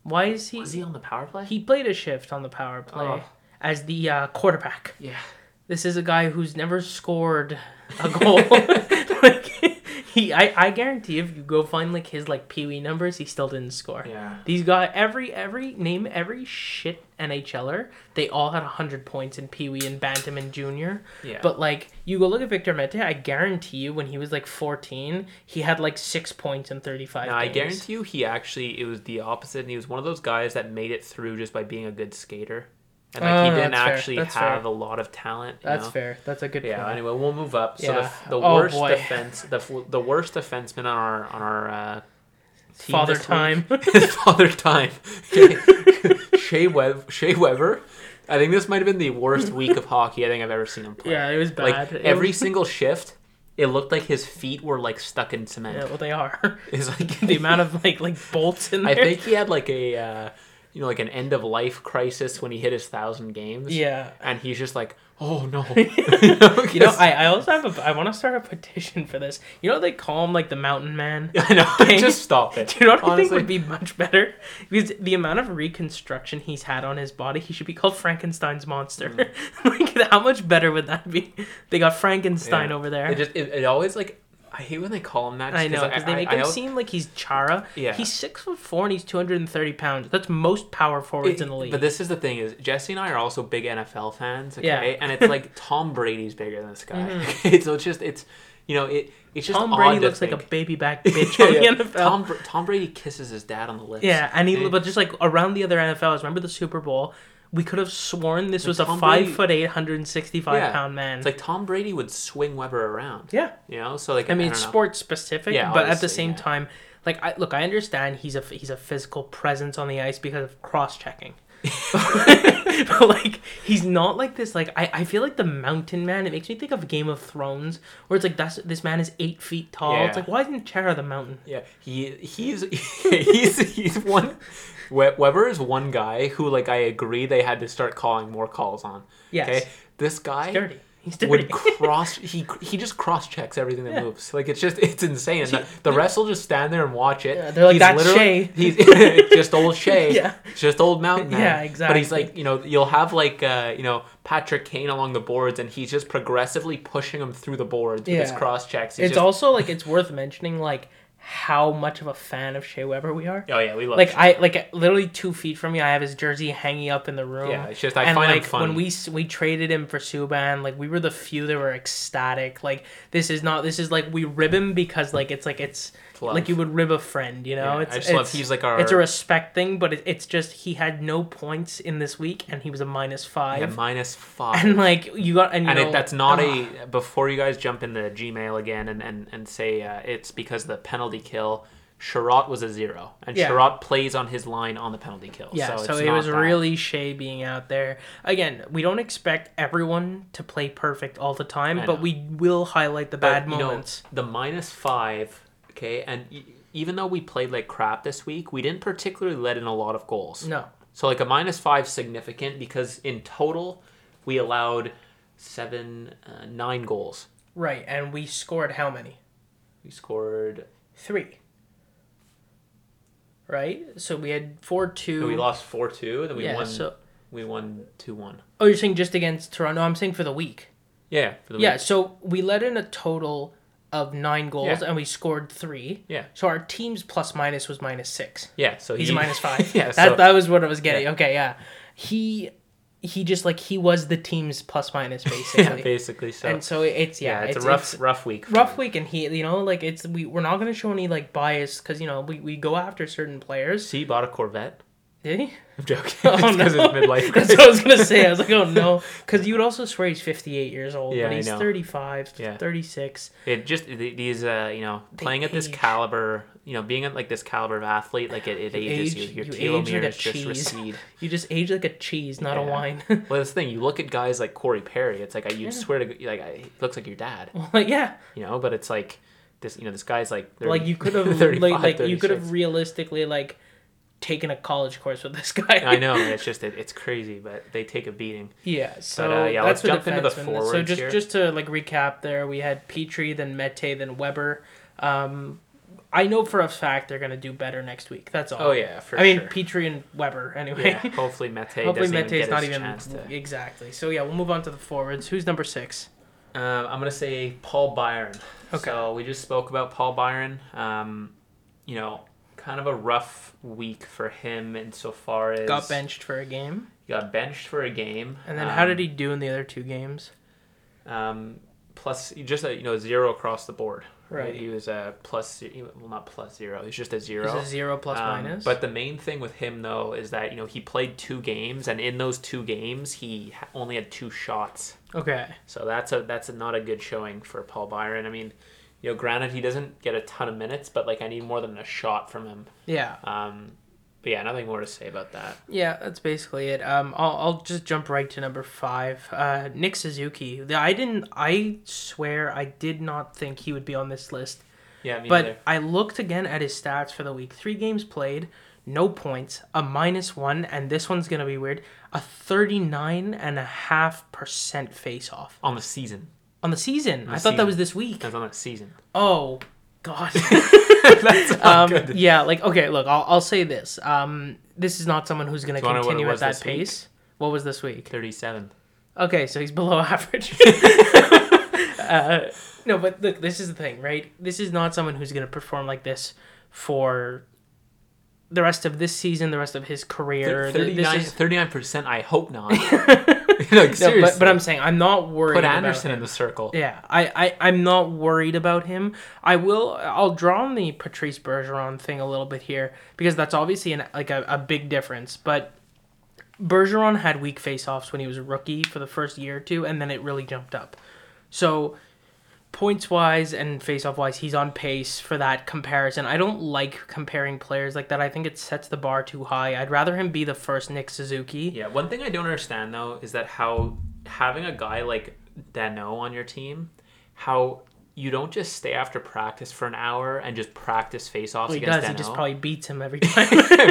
Why is he? Was he on the power play? He played a shift on the power play oh. As the uh, quarterback. Yeah. This is a guy who's never scored a goal. [laughs] [laughs] like, he, I, I guarantee if you go find like his like Pee Wee numbers, he still didn't score. Yeah. These guys, every every name every shit NHLer, they all had hundred points in Pee Wee and Bantam and Junior. Yeah. But like you go look at Victor Mete, I guarantee you when he was like fourteen, he had like six points in thirty five. No, I guarantee you he actually it was the opposite, and he was one of those guys that made it through just by being a good skater. And like he oh, didn't actually have fair. a lot of talent. that's know? fair. That's a good. Yeah. Point. Anyway, we'll move up. So yeah. the, the oh, worst boy. defense, the the worst defenseman on our on our uh, [laughs] [laughs] father time. father [laughs] time. Shea Web Shea Weber. I think this might have been the worst week of hockey I think I've ever seen him play. Yeah, it was bad. Like every was... single shift, it looked like his feet were like stuck in cement. Yeah, well, they are. It's like the amount of like like bolts in there. I think he had like a. Uh, you know, like an end of life crisis when he hit his thousand games. Yeah. And he's just like, oh no. [laughs] [laughs] you know, you know I, I also have a, I want to start a petition for this. You know, they call him like the mountain man. [laughs] I know. Just stop it. Do you know what Honestly. I think would be much better? Because the amount of reconstruction he's had on his body, he should be called Frankenstein's monster. Mm. like, how much better would that be? They got Frankenstein yeah. over there. It just, it, it always like I hate when they call him that. I know because they make I, him I, seem like he's Chara. Yeah, he's six foot four and he's two hundred and thirty pounds. That's most power forwards it, in the league. But this is the thing: is Jesse and I are also big NFL fans. Okay, yeah. and it's like Tom Brady's bigger than this guy. Mm-hmm. [laughs] so it's just it's you know it it's just Tom Brady looks think. like a baby back [laughs] bitch on yeah, the NFL. Tom, Tom Brady kisses his dad on the lips. Yeah, and he but just like around the other NFLs. Remember the Super Bowl? We could have sworn this like was a five Brady, foot eight, hundred and sixty five yeah. pound man. It's like Tom Brady would swing Weber around. Yeah, you know, so like I mean, I it's sports specific, yeah, but at the same yeah. time, like I look, I understand he's a he's a physical presence on the ice because of cross checking. [laughs] but like he's not like this like I, I feel like the mountain man it makes me think of game of thrones where it's like that's this man is eight feet tall yeah. it's like why isn't Chara the mountain yeah he he's [laughs] he's he's one Weber is one guy who, like, I agree they had to start calling more calls on. Yes. Okay, this guy. He's dirty. He's dirty. would [laughs] cross he he just cross checks everything that yeah. moves like it's just it's insane the, the rest will just stand there and watch it yeah, they're like he's that's Shea [laughs] he's [laughs] just old Shea yeah just old mountain man. yeah exactly but he's like you know you'll have like uh you know Patrick Kane along the boards and he's just progressively pushing him through the boards with his cross checks he's it's just... also like it's worth mentioning like how much of a fan of Shea Weber we are. Oh yeah, we love. Like Shea. I like literally two feet from me, I have his jersey hanging up in the room. Yeah, it's just I and find like him funny. when we we traded him for Subban, like we were the few that were ecstatic. Like this is not this is like we rib him because like it's like it's love. like you would rib a friend, you know. Yeah, it's, I just it's, love. He's like our. It's a respect thing, but it, it's just he had no points in this week, and he was a minus five. Yeah, minus five. And like you got, and, you and know, it, that's not uh, a. Before you guys jump into Gmail again and and and say uh, it's because the penalty kill. Chiarot was a zero, and yeah. Plays on his line on the penalty kill. Yeah, so, so it was bad. really Shea being out there. Again, we don't expect everyone to play perfect all the time, but we will highlight the but, bad moments. Know, the minus five, okay, and even though we played like crap this week, we didn't particularly let in a lot of goals. No. So like a minus five significant because in total we allowed seven, uh, nine goals. Right, and we scored how many? We scored three. Right, so we had four two. we lost four two, then we yeah, won. So... We won two one. Oh, you're saying just against Toronto? I'm saying for the week. Yeah, for the yeah. Week. So we let in a total of nine goals yeah. and we scored three. Yeah. So our team's plus minus was minus six. Yeah. So he's he, minus [laughs] five. yeah. That so, that was what I was getting. Okay. Yeah. He he just like he was the team's plus minus [laughs] basically. yeah, basically so. And so it's yeah, yeah it's, a rough it's rough week. Rough week, and he you know like it's we we're not gonna show any like bias because you know we, we go after certain players. See, bought a Corvette. Did he? I'm joking. [laughs] Oh no, midlife. [laughs] That's what I was gonna say. I was like, oh no, [laughs] because you would also swear he's 58 years old, yeah, but he's 35, yeah. 36. It just these, uh, you know, playing at this caliber, you know, being at like this caliber of athlete, like it, it ages age, you. Your you telomeres like just recede. You just age like a cheese, not yeah. a wine. well, that's the thing. You look at guys like Corey Perry. It's like you yeah. swear to like I, looks like your dad. Well, yeah. You know, but it's like this. You know, this guy's like 30, like you could have like, like you could have realistically like taken a college course with this [laughs] guy. I know it's just it, it's crazy, but they take a beating. Yeah, so but, uh, yeah, let's jump into the forwards So just here. just to like recap, there we had Petry, then Mete, then Weber. Um, I know for a fact they're gonna do better next week. That's all. Oh yeah, for sure. I mean Petry and Weber anyway. Yeah, hopefully Mete. [laughs] hopefully Mete is not even to... exactly. So yeah, we'll move on to the forwards. Who's number six? Um, I'm gonna say Paul Byron. Okay. So we just spoke about Paul Byron. Um, you know, kind of a rough week for him insofar as got benched for a game. Got benched for a game. And then um, how did he do in the other two games? Um, plus just a you know zero across the board. Right. He was a plus well not plus zero. He's just a zero. He's a zero plus um, minus. But the main thing with him though is that you know he played two games and in those two games he only had two shots. Okay. So that's a that's a, not a good showing for Paul Byron. I mean, you know, granted he doesn't get a ton of minutes, but like I need more than a shot from him. Yeah. Um, but yeah, nothing more to say about that. Yeah, that's basically it. Um, I'll, I'll just jump right to number five. Uh, Nick Suzuki. I didn't. I swear I did not think he would be on this list. Yeah, but either. I looked again at his stats for the week. Three games played, no points, a minus one, and this one's gonna be weird. A thirty nine and a half percent face off on the season on the season. The I thought that was this week. That's on the season. Oh God. [laughs] [laughs] That's um, good. Yeah, like okay, look, I'll, I'll say this. Um, this is not someone who's going to continue at that pace. Week? What was this week? Thirty-seven. Okay, so he's below [laughs] average. uh, no, but look, this is the thing, right? This is not someone who's going to perform like this for the rest of this season, the rest of his career. 39 percent. I hope not. [laughs] [laughs] no, but, but I'm saying I'm not worried. Put Anderson in the circle. Yeah, I, I I'm not worried about him. I will. I'll draw on the Patrice Bergeron thing a little bit here because that's obviously an, like a, a big difference. But Bergeron had weak faceoffs when he was a rookie for the first year or two, and then it really jumped up. So points wise and face off wise, he's on pace for that comparison. I don't like comparing players like that. I think it sets the bar too high. I'd rather him be the first Nick Suzuki. Yeah, one thing I don't understand though is that how having a guy like Danault on your team, how you don't just stay after practice for an hour and just practice face offs well, he against does. He just probably beats him every [laughs] time.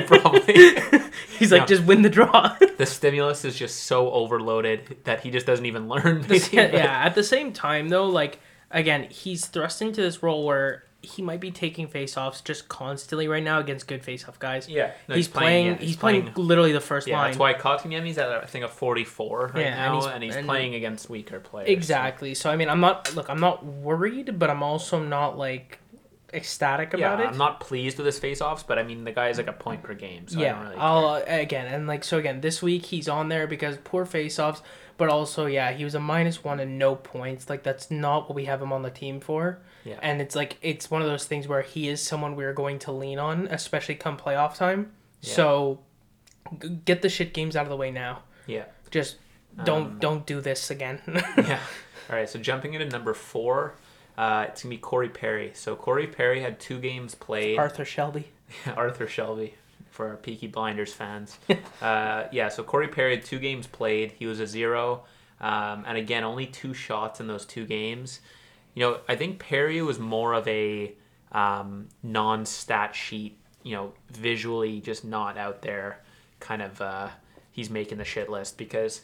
probably. [laughs] He's like, just win the draw. [laughs] the stimulus is just so overloaded that he just doesn't even learn. yeah. At the same time, though, like again, he's thrust into this role where he might be taking face-offs just constantly right now against good face-off guys. Yeah, no, he's, he's, playing. yeah, he's, he's playing, playing, literally the first yeah, line. That's why Kotkaniemi's at I think a forty-four right yeah, now, and he's, and he's and playing against weaker players. Exactly. So. so. I mean, I'm not look. I'm not worried, but I'm also not like ecstatic about yeah, it. I'm not pleased with his face-offs, but I mean the guy is like a point per game. So yeah, really I'll uh, again and like so again this week he's on there because poor face-offs but also yeah, he was a minus one and no points. Like that's not what we have him on the team for. Yeah. And it's like it's one of those things where he is someone we're going to lean on, especially come playoff time. Yeah. So g- get the shit games out of the way now. Yeah. Just don't um, don't do this again. [laughs] yeah. All right. So jumping into number four, uh, it's gonna be Corey Perry. So Corey Perry had two games played. Arthur Shelby. [laughs] Arthur Shelby for our Peaky Blinders fans. [laughs] uh, yeah, so Corey Perry had two games played. He was a zero. Um, and again, only two shots in those two games. You know, I think Perry was more of a um, non stat sheet, you know, visually just not out there kind of uh, he's making the shit list because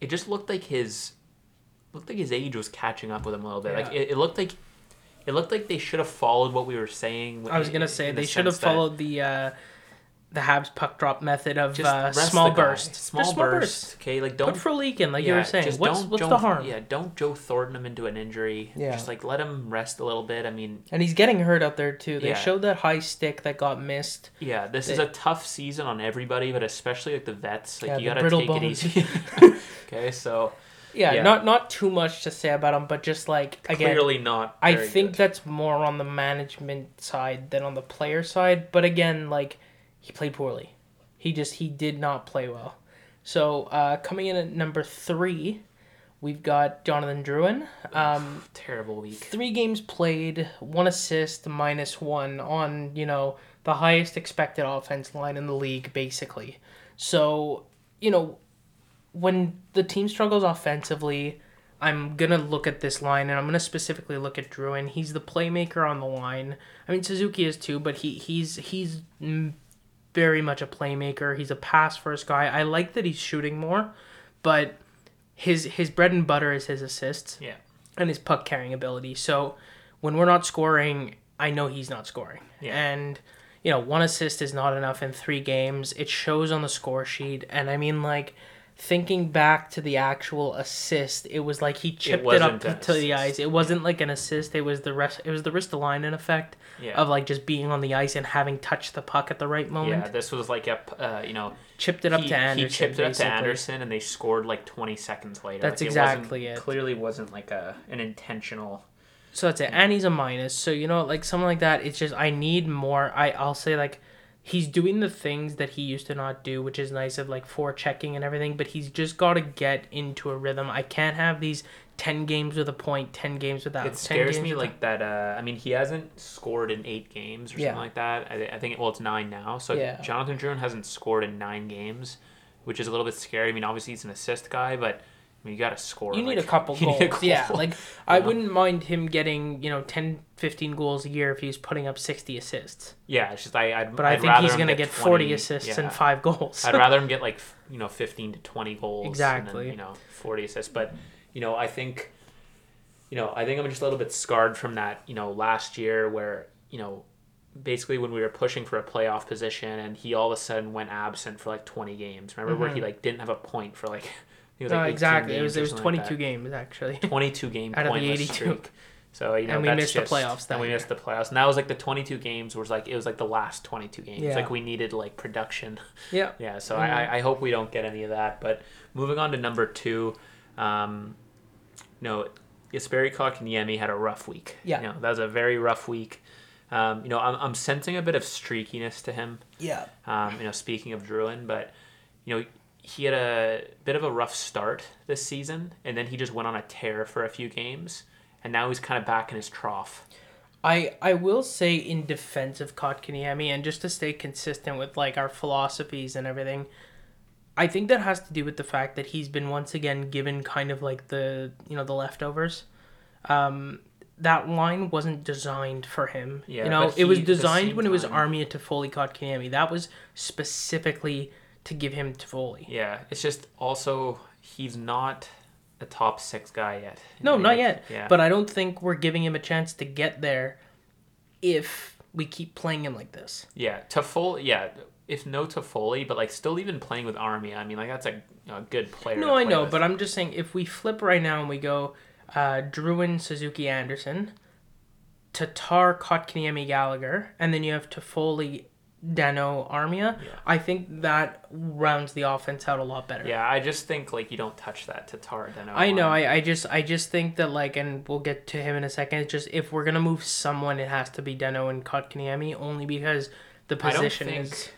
it just looked like his looked like his age was catching up with him a little bit. Yeah. Like it, it looked like it looked like they should have followed what we were saying. I was gonna say they the should have followed the uh, the Habs puck drop method of uh, small burst. Small, small burst. burst. Okay, like don't put Frolik in, like yeah, you were saying. What's what's Joe, the harm? Yeah, don't Joe Thornton him into an injury. Yeah. Just like let him rest a little bit. I mean, and he's getting hurt out there too. They yeah. showed that high stick that got missed. Yeah, this they, is a tough season on everybody, but especially like the vets. Like yeah, you gotta take bones. it easy. [laughs] [laughs] okay, so. Yeah, yeah, not not too much to say about him, but just like again, clearly not. I think good. that's more on the management side than on the player side. But again, like he played poorly He just he did not play well. So uh, coming in at number three, we've got Jonathan Drouin. Um, [sighs] Terrible week. Three games played, one assist, minus one on you know the highest expected offense line in the league, basically. So you know when the team struggles offensively. I'm gonna look at this line and I'm gonna specifically look at Drouin. He's the playmaker on the line. I mean Suzuki is too, but he he's he's very much a playmaker. He's a pass first guy. I like that he's shooting more, but his his bread and butter is his assists. Yeah. And his puck carrying ability. So when we're not scoring, I know he's not scoring. Yeah. And you know, one assist is not enough in 3 games. It shows on the score sheet and I mean like thinking back to the actual assist, it was like he chipped it, it up to, to the ice. It wasn't like an assist. It was the rest. It was the Ristolainen effect yeah. of like just being on the ice and having touched the puck at the right moment. Yeah, this was like a uh, you know chipped it up he, to Anderson. He chipped it basically. up to Anderson, and they scored like twenty seconds later. That's like, exactly it, it. Clearly, wasn't like a an intentional. So that's it. And he's a minus. So you know, like something like that. It's just I need more. I I'll say like he's doing the things that he used to not do, which is nice of like forechecking and everything, but he's just got to get into a rhythm. I can't have these 10 games with a point, 10 games without. It scares me like that. Uh, I mean, he hasn't scored in eight games or yeah. something like that. I, I think, well, it's nine now. So yeah. Jonathan Drouin hasn't scored in nine games, which is a little bit scary. I mean, obviously he's an assist guy, but I mean, you got to score. You like, [laughs] need a couple goals. A goal. Yeah, like [laughs] I wouldn't mind him getting you know 10, 15 goals a year if he's putting up sixty assists. Yeah, it's just I. I'd, but I I'd think he's gonna get, 20, forty assists yeah. and five goals. I'd rather him [laughs] get like you know fifteen to twenty goals. Exactly. Then, you know forty assists, but you know I think, you know I think I'm just a little bit scarred from that you know last year where you know basically when we were pushing for a playoff position and he all of a sudden went absent for like 20 games remember mm-hmm. where he mm-hmm. like didn't have a point for like it was no, like exactly. It was it was twenty two like games actually. [laughs] Twenty two game out of the eighty two. So you know, and we missed just, the playoffs. And we year. missed the playoffs, and that was like the twenty-two games was like it was like the last twenty-two games. Yeah. Like we needed like production. Yeah. [laughs] yeah. So mm-hmm. I, I hope we don't get any of that. But moving on to number two, um, no, Jesperi Kotkaniemi had a rough week. Yeah. You know, that was a very rough week. Um, you know, I'm, I'm sensing a bit of streakiness to him. Yeah. Um, you know, speaking of Drouin, but you know, he had a bit of a rough start this season, and then he just went on a tear for a few games, and now he's kind of back in his trough. I I will say in defense of Kotkaniemi, and just to stay consistent with like our philosophies and everything, I think that has to do with the fact that he's been once again given kind of like the you know the leftovers. Um, that line wasn't designed for him. Yeah, you know, he, it was designed when time. it was Armia Toffoli Kotkaniemi. That was specifically to give him Toffoli. Yeah, it's just also he's not a top six guy yet. No, not yet. Yeah. But I don't think we're giving him a chance to get there if we keep playing him like this. Yeah, Toffoli. Yeah, if no Toffoli, but like still even playing with Army. I mean, like that's a, a good player. No, I know, with. but I'm just saying if we flip right now and we go uh, Drouin, Suzuki, Anderson, Tatar, Kotkaniemi, Gallagher, and then you have Toffoli, Danault Armia, yeah. I think that rounds the offense out a lot better. Yeah, I just think like you don't touch that Tatar Danault. I know. I, I just I just think that like, and we'll get to him in a second. It's just if we're gonna move someone, it has to be Danault and Kotkaniemi, only because the position I is.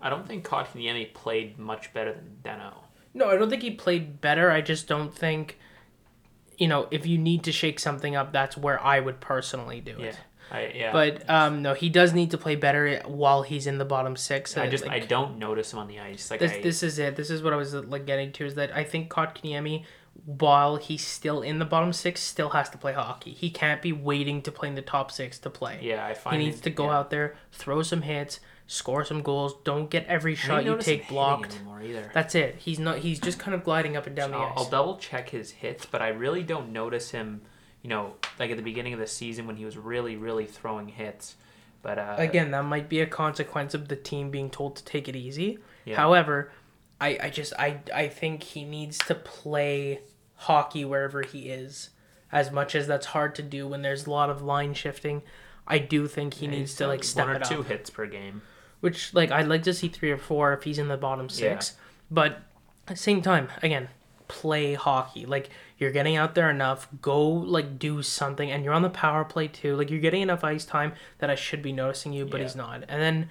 I don't think Kotkaniemi played much better than Danault. No, I don't think he played better. I just don't think. You know, if you need to shake something up, that's where I would personally do it. Yeah. I, yeah. But um, no, he does need to play better while he's in the bottom six. I just like, I don't notice him on the ice. Like this, I, this is it. This is what I was like getting to is that I think Kotkaniemi, while he's still in the bottom six, still has to play hockey. He can't be waiting to play in the top six to play. Yeah, I find he needs to go yeah. out there, throw some hits, score some goals. Don't get every shot you take blocked. That's it. He's not. He's just kind of gliding up and down so the I'll, ice. I'll double check his hits, but I really don't notice him you know, like at the beginning of the season when he was really, really throwing hits. But uh, again, that might be a consequence of the team being told to take it easy. Yeah. However, I, I just I I think he needs to play hockey wherever he is. As much as that's hard to do when there's a lot of line shifting, I do think he yeah, needs to like step one or two up. hits per game. Which like I'd like to see three or four if he's in the bottom six. Yeah. But at the same time, again, play hockey. Like you're getting out there enough. Go like do something, and you're on the power play too. Like you're getting enough ice time that I should be noticing you, but yeah. he's not. And then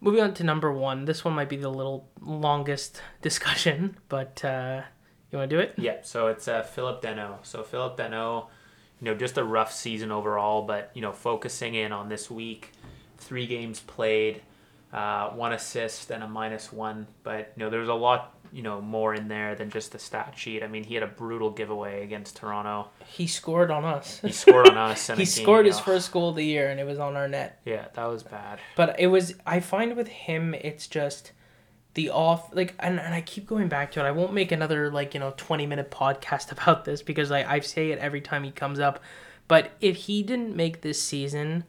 moving on to number one. This one might be the little longest [laughs] discussion, but uh, you want to do it? Yeah. So it's uh, Phillip Danault. So Phillip Danault, you know, just a rough season overall, but you know, focusing in on this week, three games played, uh, one assist and a minus one. But you know, there's a lot you know more in there than just the stat sheet. I mean, he had a brutal giveaway against Toronto. He scored on us. he scored on us. [laughs] he scored his first goal of the year, and it was on our net. Yeah, that was bad. But it was. I find with him, it's just the off like and, and i keep going back to it i won't make another like you know 20 minute podcast [laughs] about this because i, I say it every time he comes up but if he didn't make this season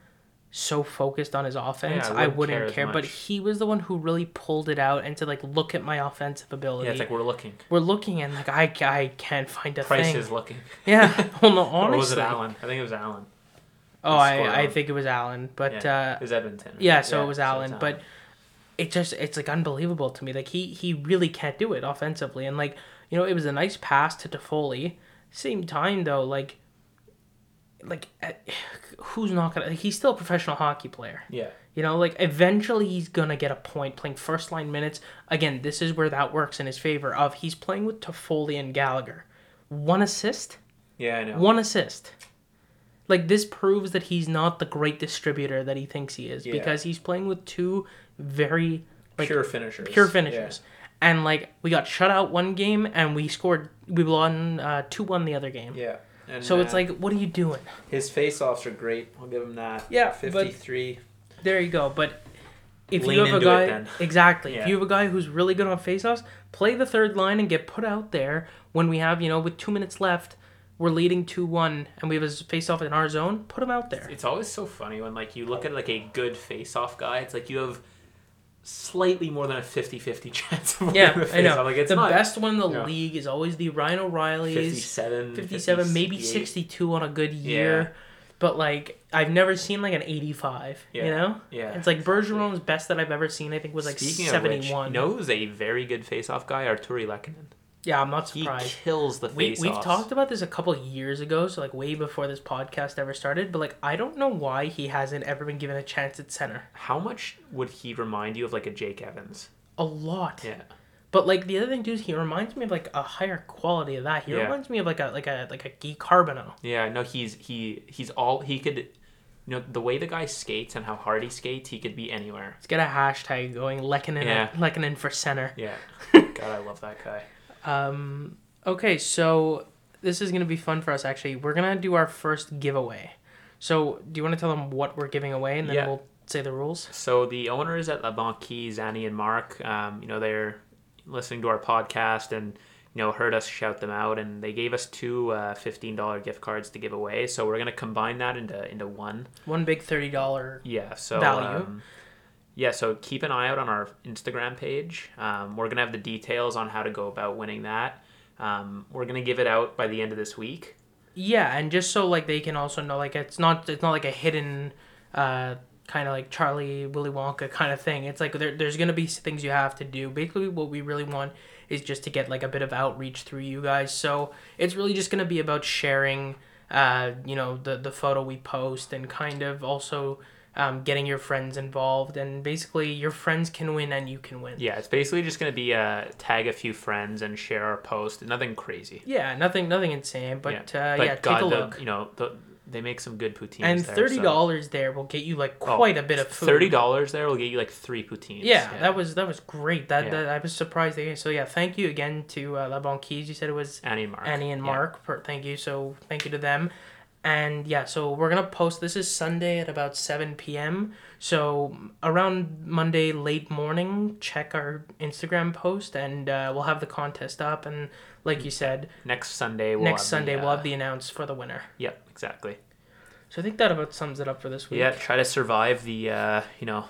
so focused on his offense, yeah, I wouldn't, I wouldn't care. care but he was the one who really pulled it out and to like look at my offensive ability. Yeah, it's like we're looking. We're looking and like I, I can't find a Price thing. is looking. [laughs] Yeah. [laughs] Well, no, honestly. or was it Allen? I think it was Allen. Oh, I, I think it was Allen, but yeah, uh, it was Edmonton. Yeah, so yeah, it was Allen, so but it just it's like unbelievable to me. Like he he really can't do it offensively, and like you know it was a nice pass to Toffoli. Same time though, like like who's not gonna like, he's still a professional hockey player. Yeah. You know like eventually he's gonna get a point playing first line minutes. Again this is where that works in his favor of he's playing with Toffoli and Gallagher. One assist? Yeah I know. One assist. Like this proves that he's not the great distributor that he thinks he is yeah. because he's playing with two very like, pure finishers. pure finishers. Yeah. and like we got shut out one game and we scored we won uh, 2-1 the other game. Yeah and, so it's uh, like, what are you doing? His face-offs are great. I'll give him that. Yeah, fifty-three. there you go. But if Lean you have a guy, exactly, yeah. if you have a guy who's really good on face-offs, play the third line and get put out there when we have, you know, with two minutes left. We're leading two one, and we have a face-off in our zone. Put him out there. It's always so funny when like you look at like a good face-off guy. It's like you have slightly more than a 50-50 [laughs] chance of yeah, the I know. Like, it's the not, best one in the yeah. league is always the Ryan O'Reilly's 57, 57 maybe 62 on a good year. Yeah. But like I've never seen like an 85, yeah. you know? Yeah. It's like Bergeron's best that I've ever seen I think was like Speaking 71. Of which, knows a very good face-off guy, Artturi Lehkonen. Yeah, I'm not surprised. He kills the face. We, we've talked about this a couple years ago, so like way before this podcast ever started. But like, I don't know why he hasn't ever been given a chance at center. How much would he remind you of like a Jake Evans? A lot. Yeah. But like the other thing too is he reminds me of like a higher quality of that. He yeah. reminds me of like a like a like a Guy Carbonneau. Yeah, no, he's he he's all he could you know the way the guy skates and how hard he skates, he could be anywhere. Let's get a hashtag going, Lehkonen, yeah. Lehkonen for center. Yeah, [laughs] God, I love that guy. Um, okay, so this is gonna be fun for us. Actually, we're gonna do our first giveaway. So, do you want to tell them what we're giving away, and then yeah. we'll say the rules? So the owners at La Banquise, Annie and Mark, um, you know, they're listening to our podcast and you know heard us shout them out, and they gave us two uh, fifteen dollar gift cards to give away. So we're gonna combine that into into one. One big thirty dollar. Yeah. So value. Um, yeah, so keep an eye out on our Instagram page. Um, we're gonna have the details on how to go about winning that. Um, we're gonna give it out by the end of this week. Yeah, and just so like they can also know, like it's not it's not like a hidden, uh, kind of like Charlie Willy Wonka kind of thing. It's like there, there's gonna be things you have to do. Basically, what we really want is just to get like a bit of outreach through you guys. So it's really just gonna be about sharing, uh, you know, the the photo we post and kind of also um, getting your friends involved, and basically your friends can win and you can win. Yeah, it's basically just gonna be a uh, tag a few friends and share our post. Nothing crazy. Yeah, nothing, nothing insane. But yeah, uh, but yeah God, take a look. The, you know, the, they make some good poutines. And thirty dollars there, so. there will get you like oh, quite oh, a bit of food. Thirty dollars there will get you like three poutines. Yeah, yeah, that was that was great. That, yeah. that I was surprised. They, so yeah, thank you again to uh, La Banquise. You said it was Annie and Mark. Annie and Mark. Yeah. thank you. So thank you to them. And yeah, so we're gonna post. This is Sunday at about seven p.m. So around Monday late morning, check our Instagram post, and uh, we'll have the contest up. And like you said, next Sunday, we'll next Sunday the, uh, we'll have the announce for the winner. Yep, exactly. So I think that about sums it up for this week. Yeah, try to survive the uh, you know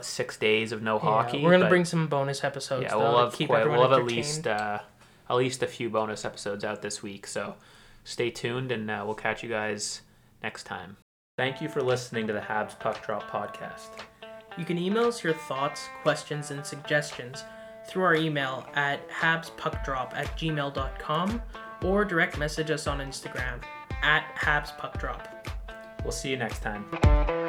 six days of no yeah, hockey. We're gonna bring some bonus episodes. Yeah, we'll have quite, we'll have at least uh, at least a few bonus episodes out this week. So stay tuned, and uh, we'll catch you guys next time. Thank you for listening to the Habs Puck Drop podcast. You can email us your thoughts, questions, and suggestions through our email at habspuckdrop at gmail.com or direct message us on Instagram at habspuckdrop. We'll see you next time.